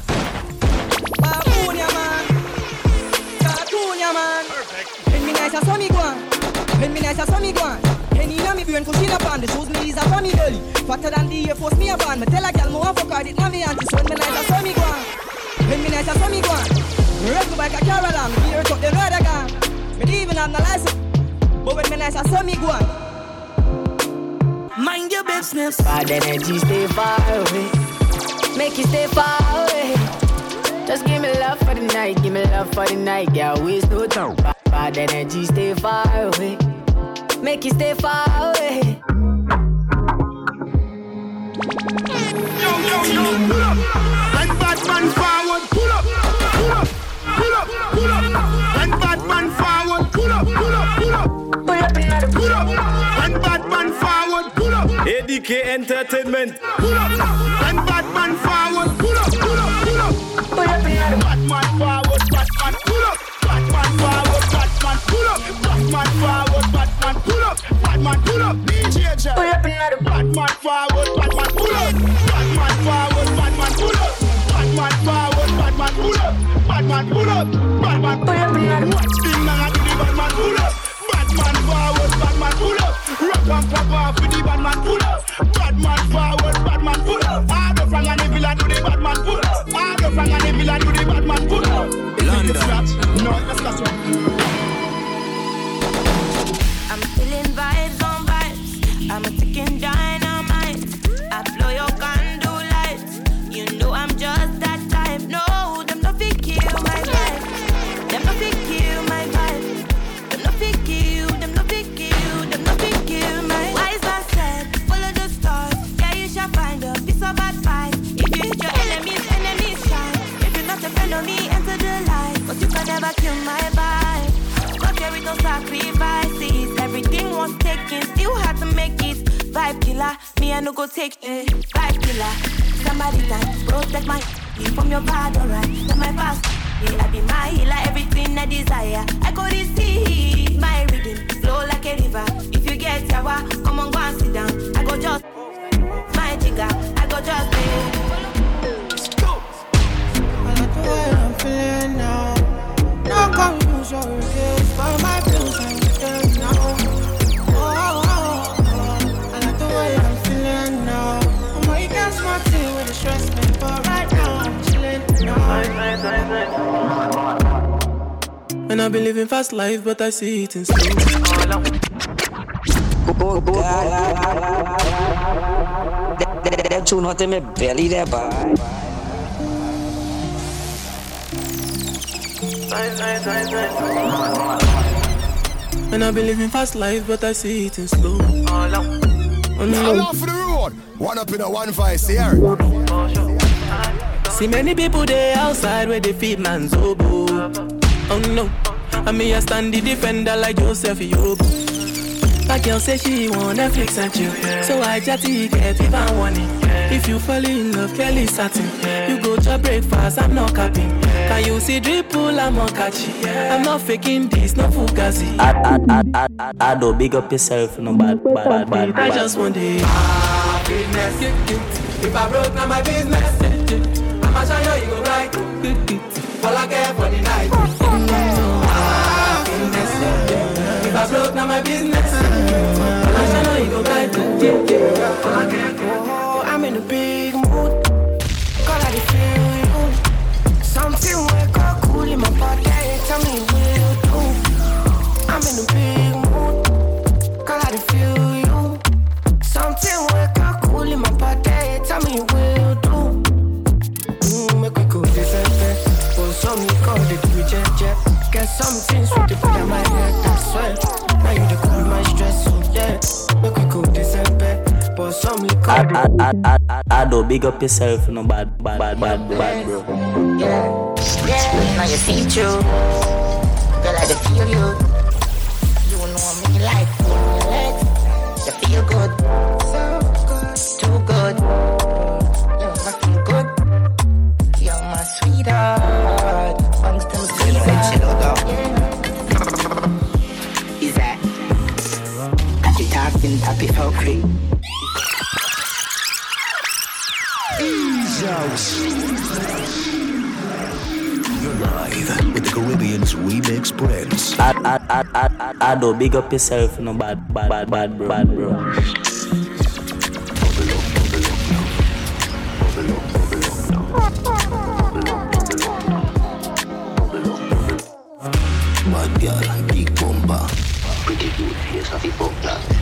Baboonia man, cartoonia man. When me nice a sunny guan, when me nice a sunny guan. Penny na me brain cushion upon the shoes me is a funny belly. Fatter than the Air Force me a band. Me tell a gal me want fuck her it na me auntie. So when me nice a sunny guan, when me nice a sunny guan. Me rep me bike a Caroline, me gear it up them rider gun. Me even have no license, but when me nice a sunny guan. Mind your business. Bad energy, stay far away. Make you stay far away. Just give me love for the night, give me love for the night, girl. Waste no time. Bad, bad energy, stay far away. Make you stay far away. Yo, yo, yo, pull up. When Batman forward, pull up, up, pull up. When Batman forward, pull up. ADK Entertainment. Pull up. When Batman forward, pull up, pull up, pull up. Batman forward, Batman pull up. Batman forward, Batman pull up. Batman forward, Batman pull up. Batman pull up. DJ J. Pull up Batman forward, Batman pull up. Batman forward, Batman pull up. Batman forward, Batman pull up. Batman pull up. Batman pull up. Watch the man do the Batman pull up. Up. And pop off with the Batman pull up. Batman forward, Batman pull up. Hard up from the villa to the I no go take it. Five killer, somebody time, protect my from your bad, alright. Now my past, I be my healer, everything I desire. I go receive my rhythm, flow like a river. If you get sour, come on, go and sit down. I go just my jigger, fast life, but I see it in slow. That tune out in my belly there, boy. And I've been living fast life, but I see it in slow. All off the road. One up in a one vice here. See many people there outside where they feed man's oboe. Oh no, I me a stand the defender like Joseph Yobo. My girl say she wanna Netflix and chill, so I jatty get even one it. If you fall in love, Kelly satin. You go to a breakfast, I'm not capping. Can you see dripple? I'm not catchy. I'm not faking this, no fugazi. I, I, I, I, I, I do big up yourself, no bad, bad, bad, bad. I just want the happiness. If I broke, now my business. I'ma show you, you go right. All I care Now my business. Oh, I'm in a big mood. Girl, I feel you. Something wake up cool in my body. Tell me what you do. I'm in a big mood. Girl, I feel you. Something wake up cool in my body. Tell me what you do. Mm, make we go December. For some you call it jet. Get something sweet to put in my head. I swear. Now you the cool my stress. So yeah. Make we go December. For some call I. I, I, I, I, do big up yourself, no bad, bad, bad, bad, bad, bro. Yeah, yeah, now you see through. Girl, I just feel you. You know me like. You feel good. So good, too good. Happy talking, happy? You're live with the Caribbean's Remix Prince. I, I, I, I, I, I do big up yourself, no bad, bad, bad, bad, bro. Bad, bro. Bad girl, big bumper. Pretty good face of the bumper.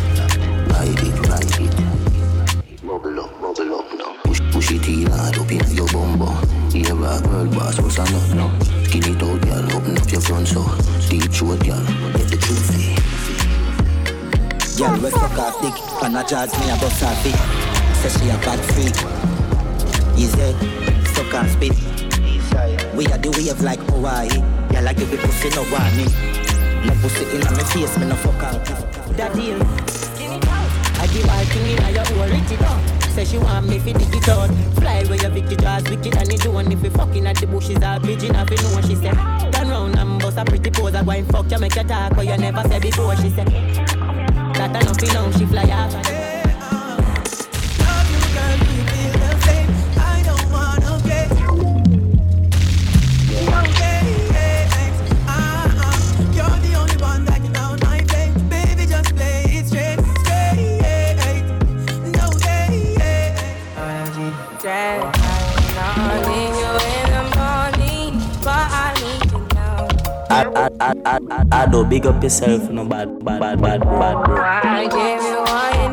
Hard up in your. Yeah, rock world boss, what's a nut now? Skin it girl, open up your front so. Deep throat, girl, get the truth. eh. Girl, we fuck off dick And a jazz me a bust her feet Say she a bad freak Easy, fuck and spit We are the wave like Hawaii Girl, I give it pussy no warning No pussy in my face, me no fuck that deal. I give her thing in your rich it up. Say she want me fi dig it out. Fly where your Vicky draws wicked and it one if we fucking at the bushes all pigeon have know she said. Turn round and bust a pretty pose. I and fuck you make you talk but you never said before she said. That enough you know she fly off. I, I, I do big up yourself, no bad, bad, bad, bad, bad, bro. I gave you what you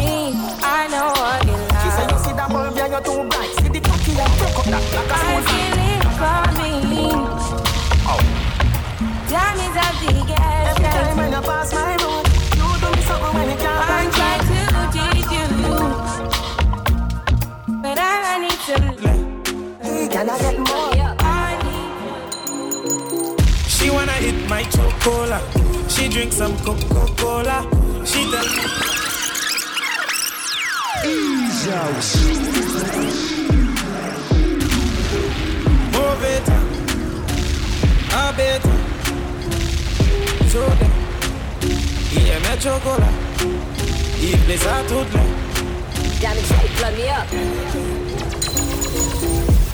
need. I know what you like. She said you see that bulb, yeah, you're too bright. See the cocky and broke up that like a I spoon. feel it for me. Time is of the gas. Every time when you pass my room, you do me something when you can't I find try to teach you, but I need to some. Can I get more? Wanna hit my chocola. She drink some Coca-Cola. She tell Move it, un bête. Sauter. Il aime chocolat. Il plaît ça toute la. Damage, plug me up.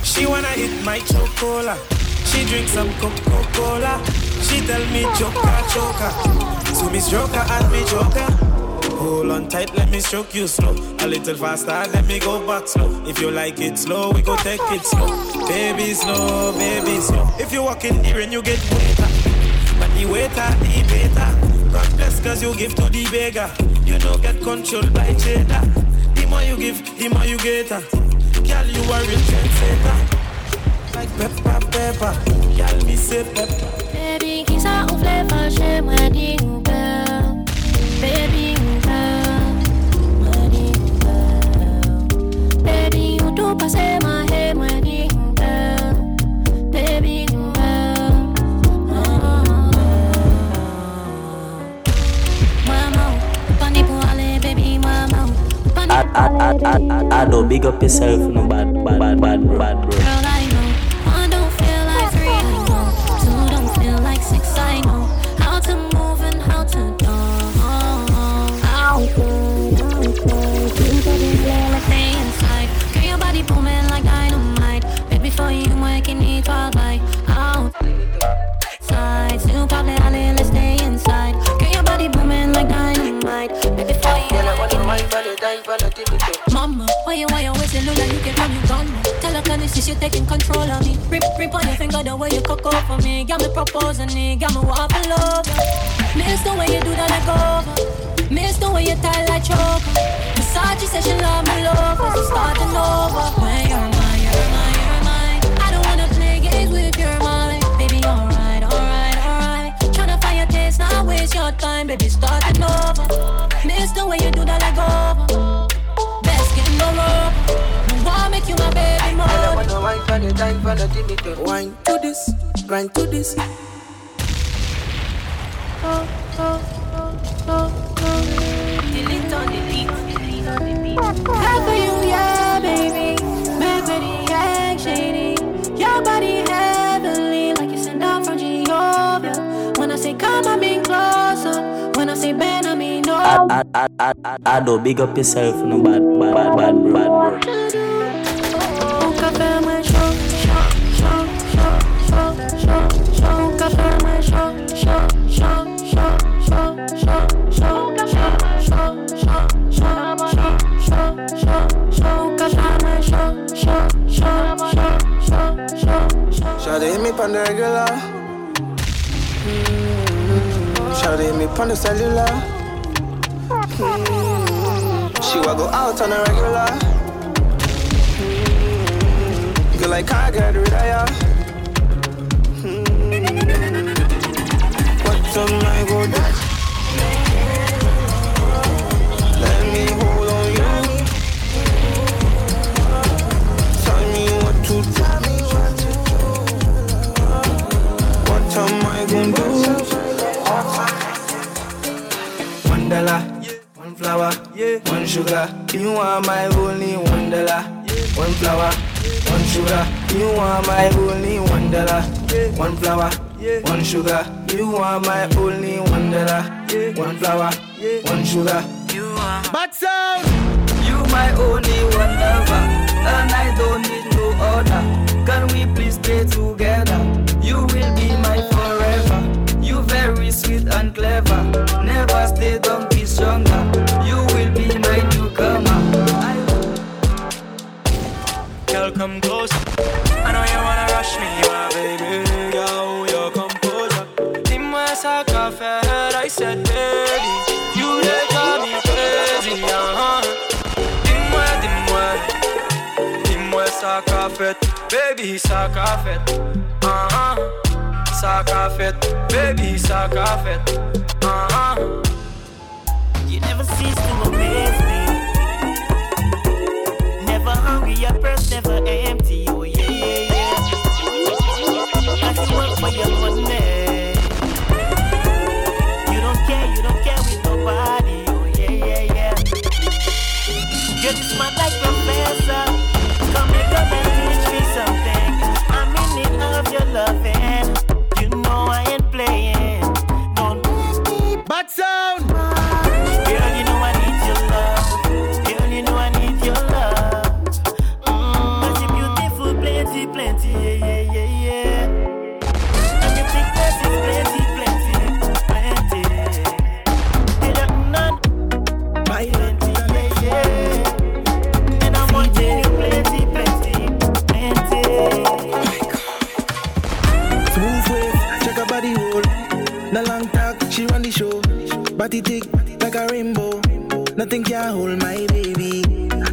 She wanna hit my chocola. She drink some Coca-Cola. She tell me choka choka. So me stroke her and me joker. Hold on tight, let me stroke you slow. A little faster, let me go back slow. If you like it slow, we go take it slow. Baby slow, baby slow. If you walk in the rain, you get wetter. But the waiter, the better. God bless cause you give to the beggar. You don't get controlled by cheddar. The more you give, the more you get. her. Girl, you are real trendsetter. Like pepper, pepper. Girl, me say pepper. Baby, qui ça on fait fâcher, moi dis ou girl. Baby, ou girl. Moi dis ou girl. Baby, ou tout passe ma head, moi dis ou girl. Baby, ou girl. Maman, pani pour aller, baby, maman. Pani I, I, I, I, I, I don't big up yourself, no bad, bad, bad, bad, bro. bad, bro. Girl, I know Her you taking control of me. Rip, rip on your finger the way you cook up for me. Got me proposing it, got me want to love. Miss the way you do that like over. Miss the way you tie like choker. Versace said she love me love, cause starting over. When you're mine, you're mine, you're. I don't wanna play games with your mind. Baby, alright, alright, alright. Tryna find your taste, not waste your time. Baby, starting over. Miss the way you do that like over. Best get no rub. Wanna make you my baby more. I wanna wine for the time for the Timmy to wine to this, grind to this. Delete on the beat. Delete on the beat. How for you, yeah, baby. Mad for the act shady. Your body heavenly, like you sent down from Jehovah. When I say come, I mean closer. When I say bend, I mean no. I, I, I, I, I, I don't big up yourself, no bad, bad, bad, bad, bro. bad, Shawty hit me on the regular. Mm, Shawty hit me on the cellular. Mm, She will go out on the regular. Mm, Girl, like I get rid of ya. Mm, What am I go do? Sugar. You are my only one dollar. One flower, one sugar. You are my only one dollar. One flower, one sugar. You are my only one dollar. One flower, one sugar. You are. But sound. You my only one lover, and I don't need no other. Can we please stay together? You will be my forever. You very sweet and clever. Never stay, don't be stronger. come close. I know you wanna rush me, but baby, you hold your composure. Dime esa café, I said, baby, you they call me crazy, uh-huh. Dime, dime, dime esa café, baby, esa café, uh-huh. Suck off baby, suck off. Uh-huh. You never cease to amaze me. never end. Body thick like a rainbow. Nothing can hold my baby.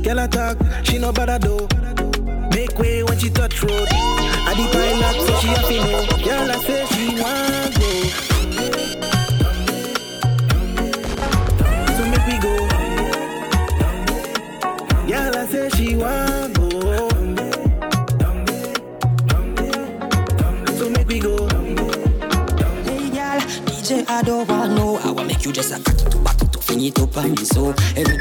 Girl talk, she no bother though. Make way when she touch road. I the pilot, so she to know. Girl I say you just a cock it to back it to fling it up on me so eh. every.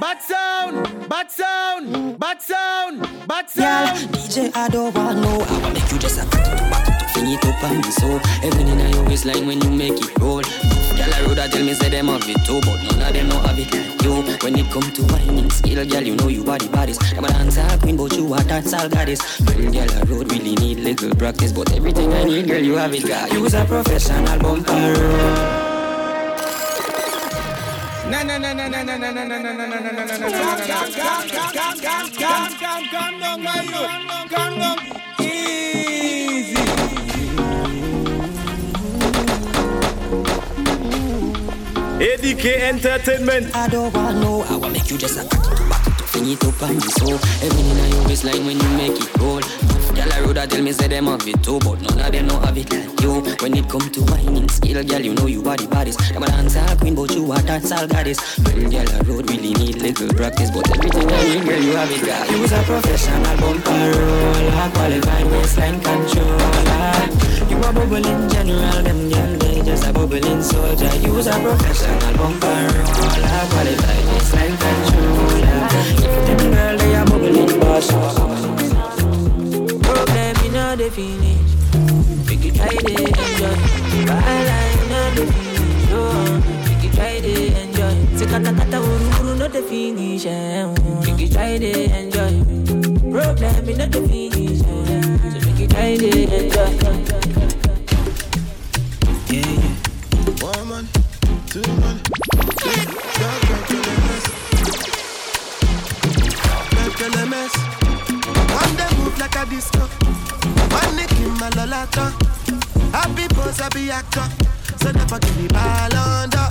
Bad sound. Bad sound. Bad sound. Bad sound. DJ I don't want know. I want make you just a cock it to back it to fling it up on me so every in your waistline when you make it roll. Girl I road tell me say them have it too, but none of them know have it like you. When it come to whining skill, girl you know you body bodies. I'm a dancer queen, but you a dance all goddess. Well, girl I road really need little practice, but everything I need, girl you have it. Girl, you a professional bumper. Na na na na na na na na na na na na na na na na na Calm, calm, calm, calm, calm, calm, calm down, my youth. Calm down. ADK Entertainment. I don't want no, I want make you just a back it to fling it up on so every in your waistline when you make it roll. Girl I road tell me say them have it too, but none of them know have it like you. When it come to whining skill, girl you know you body bodies. I'm a dancer queen, but you a dance all goddess. Well, girl I road really need little practice, but everything I need, girl you have it. Girl, you a professional bumper roller, qualified waistline controller. You a bubbling general, them girl they just a bubbling soldier. You a professional bumper roller, qualified waistline controller. Them girl they a bubbling boss they finish. Make it try they enjoy. But I like not the finish. Oh, make it try they enjoy. Sekata kata urukuru not the finish. Eh, oh. Make it try they enjoy. Problem in not the finish. Eh. So make it try they enjoy. Yeah, yeah. One man, two man, three. Don't move like a disco. One nick in my lolata. Happy pose, happy actor. So never give me ball under.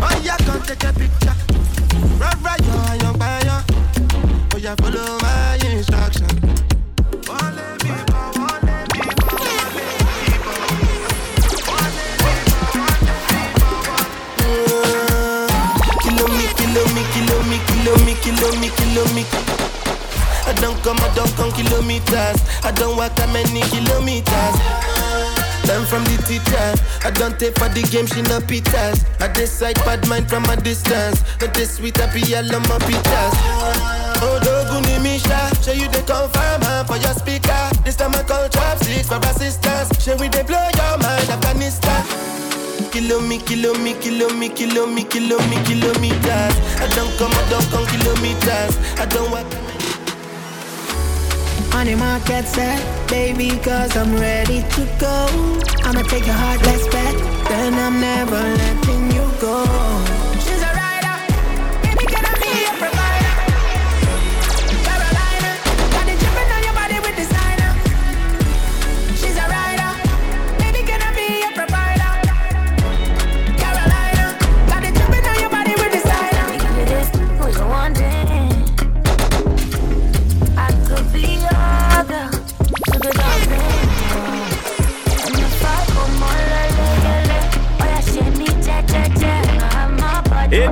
Oh, yeah, come take a picture. Right, right, yo, young fire. Oh, yeah, follow my instruction. Let me let me let me go. Kilo me, kilo me, kilo me, I don't come, I don't come kilometers. I don't walk that many kilometers. Learn from the teacher. I don't take for the game, she no pitas. I decide bad mind from a distance. Not this sweet, I be all on my pitas. Oh, Doguni Misha, show you the confirm for your speaker. This time I call trap six for assistance. Show we they blow your mind, Afghanistan. Kilo me, kilo me, kilo me, kilo me, kilo me, kilometers. I don't come, I don't come kilometers. I don't walk. On the market set, baby, cause I'm ready to go. I'ma take your heart, let's bet. Then I'm never letting you go.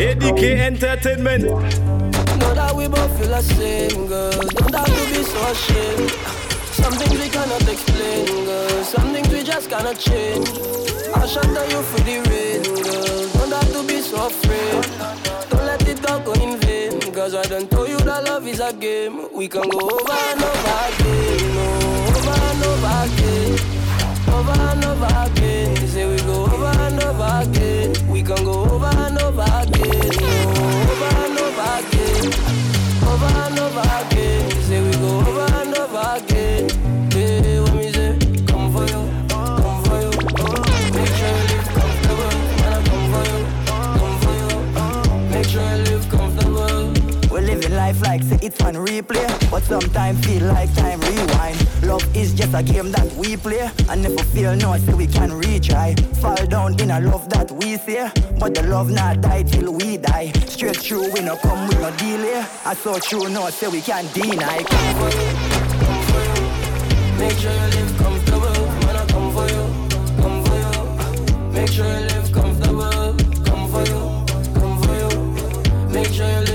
ADK Entertainment. That we both feel the same, girl. Don't have to be so ashamed. Some things we cannot explain, girl. Some things we just cannot change. I'll you for the rain, girl. Don't have to be so afraid. Vain. Cause I done told you that love is a game. We can go over and over again. Oh, on but sometimes feel like time rewind. Love is just a game that we play, and we feel no, say we can retry. Fall down in a love that we say, but the love not die till we die. Straight through, we no come with no delay. I saw true, no, say we can't deny. Come for you, come for you. Make sure you live comfortable. Man, I come for you, come for you. Make sure you live comfortable. Come for you, come for you. Make sure you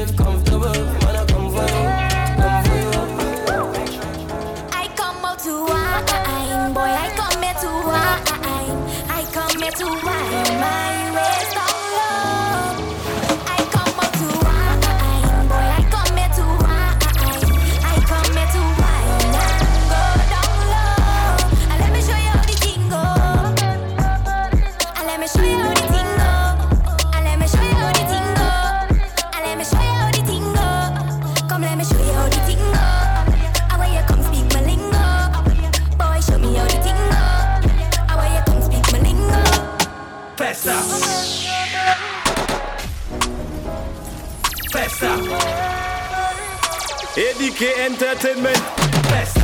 ADK Entertainment. Festa.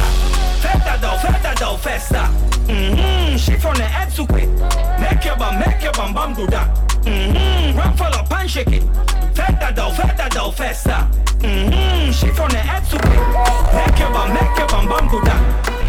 Festa do, festa do, festa. Mm-hmm. Chiffon the head to quick. Make your bum, make your bum bum do that. Mm-hmm. Run full up and shake it. Festa do, festa do, festa. Mm-hmm. Chiffon the head to quick. Make your bum, make your bum bum do that.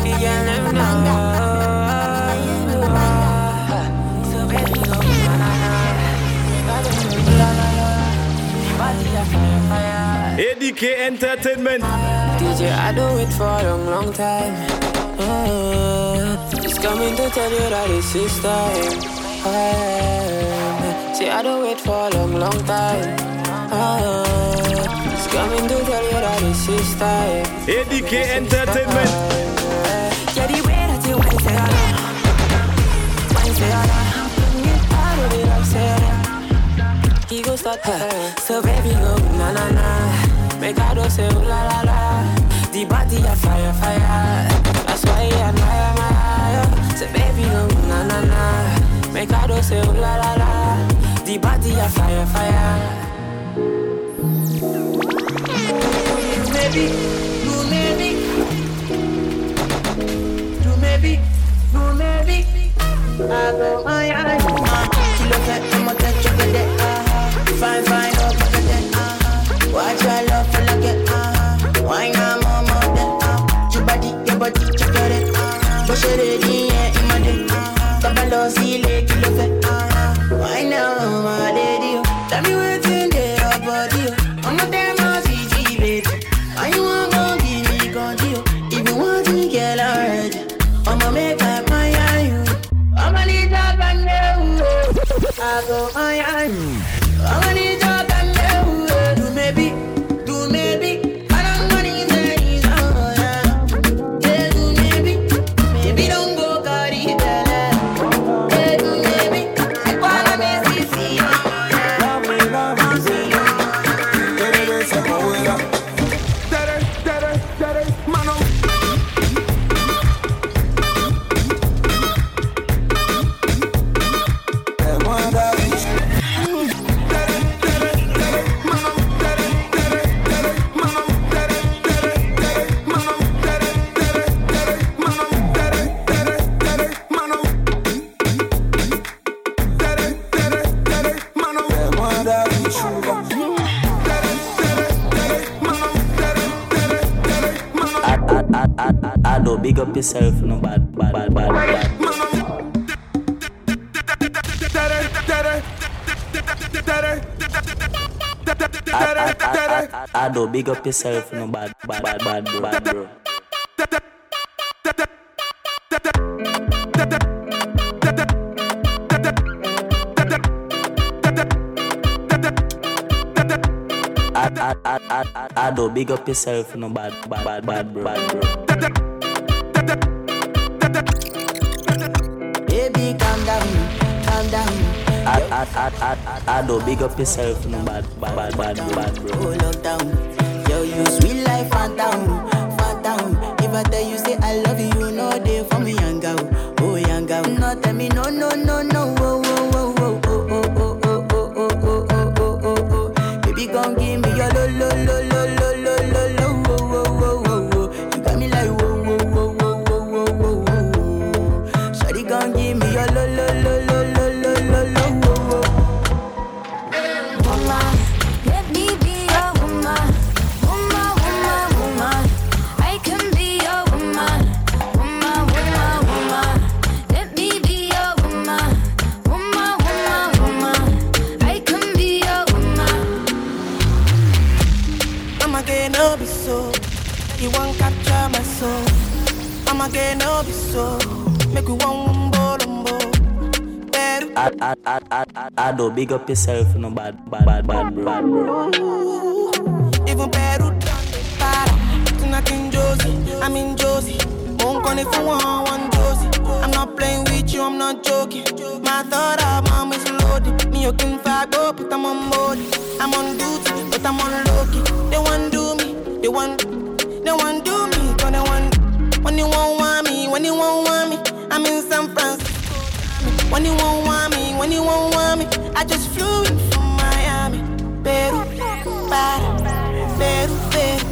Ado, the know. So baby, go na na na. La la la. Body a fire fire. ADK Entertainment. DJ I do it for a long, long time. Mm. Just coming to tell you that it's his time. See, I do it for a long, long time. Coming to tell you that it's his time. ADK Entertainment. Yeah, So baby go na na na Make I do say ooh la la la The body a fire fire That's why I admire my So baby go na na na Make I do say ooh la la la The body a fire fire Maybe, baby, oh baby, I know I, I, I, I, I, I, don't big up yourself, no bad, bad, bad, bad, bro. Bad, bro. I, I, I, I, I don't big up yourself, no bad, bad, bad, bad, bro. Bad, bro. I, I, I, I, don't big up yourself, no bad, bad, bad, bad. Bad, bro. Oh, lockdown. Yo, you sweet life, phantom, phantom. If I tell you, say I love you, I, I, I, I, I, don't big up yourself, no bad, bad, bad, bad, bro. Bad, bro. even the para. Tonight in Josie, I'm in Josie. Won't call if you want one Josie. I'm not playing with you, I'm not joking. My thought of mom is loaded. Me you can fuck up, oh, but I'm on board. I'm on duty, but I'm on low key. They want do me, they want, they want do me, cause they want. When you won't want me, when you won't want me, I'm in San Francisco. When you won't want me, when you won't want me, I just flew in from Miami. Peru, para, Peru, Peru.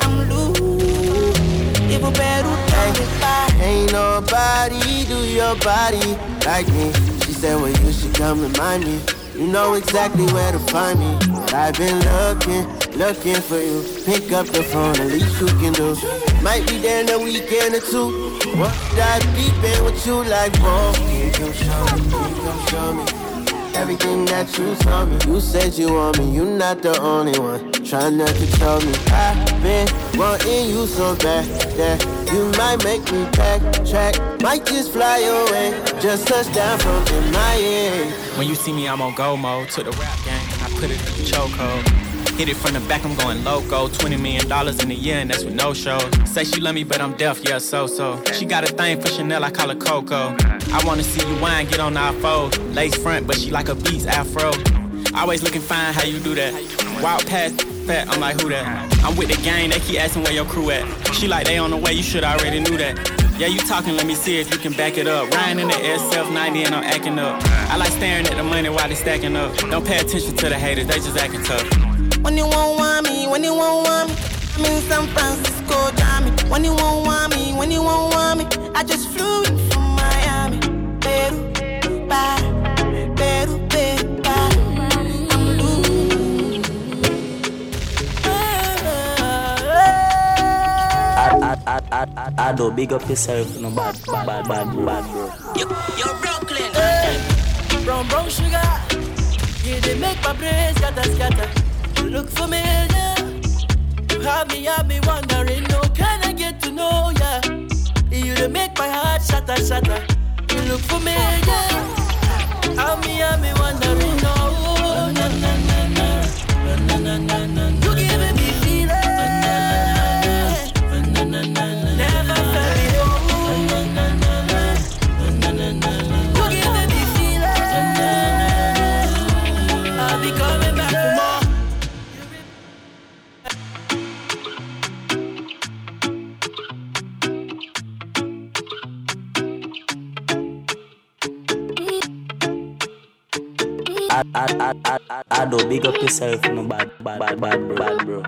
I'm loose, even Peru, para. Ain't nobody do your body like me. She said, Well, you should come remind me. You know exactly where to find me. I've been looking, looking for you. Pick up the phone, at least you can do. Might be there in a weekend or two. What that deep in with you like, whoa. Can you come show me? You come show me? Everything that you told me, you said you want me, you not the only one. Try not to control me. I've been wanting you so bad that you might make me back track. Might just fly away, just touch down from MIA. When you see me, I'm on go mode. Took the rap game, I put it in the chokehold. Hit it from the back, I'm going loco. $20 million in a year, and that's with no show. Say she love me, but I'm deaf, yeah, so so. She got a thing for Chanel, I call her Coco. I wanna see you wine, get on our fold. Lace front, but she like a beats afro. Always looking fine, how you do that? Wild past fat, I'm like, who that? I'm with the gang, they keep asking where your crew at. She like, they on the way, you should already knew that. Yeah, you talking, let me see if you can back it up. Riding in the SF90 and I'm acting up. I like staring at the money while they stacking up. Don't pay attention to the haters, they just acting tough. When you won't want me, when you won't want me, I'm in San Francisco, Jammy. When you won't want me, when you won't want me, I just flew in from Miami. Peru, Peru, Peru, para. I'm loose. I, I, I, I, I, don't big up yourself, no bad, bad, bad, bad, bro. You're Brooklyn. Brown, brown sugar. Yeah, they make my brain scatter, scatter. You look familiar. You have me, have me wondering. No, can I get to know ya? You they make my heart shatter, shatter. You look familiar. Have me, have me wondering. No, na na na na na na na na. I, don't big up yourself, you know, bad, bad, bad, bad, bad, bro.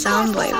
Soundwave.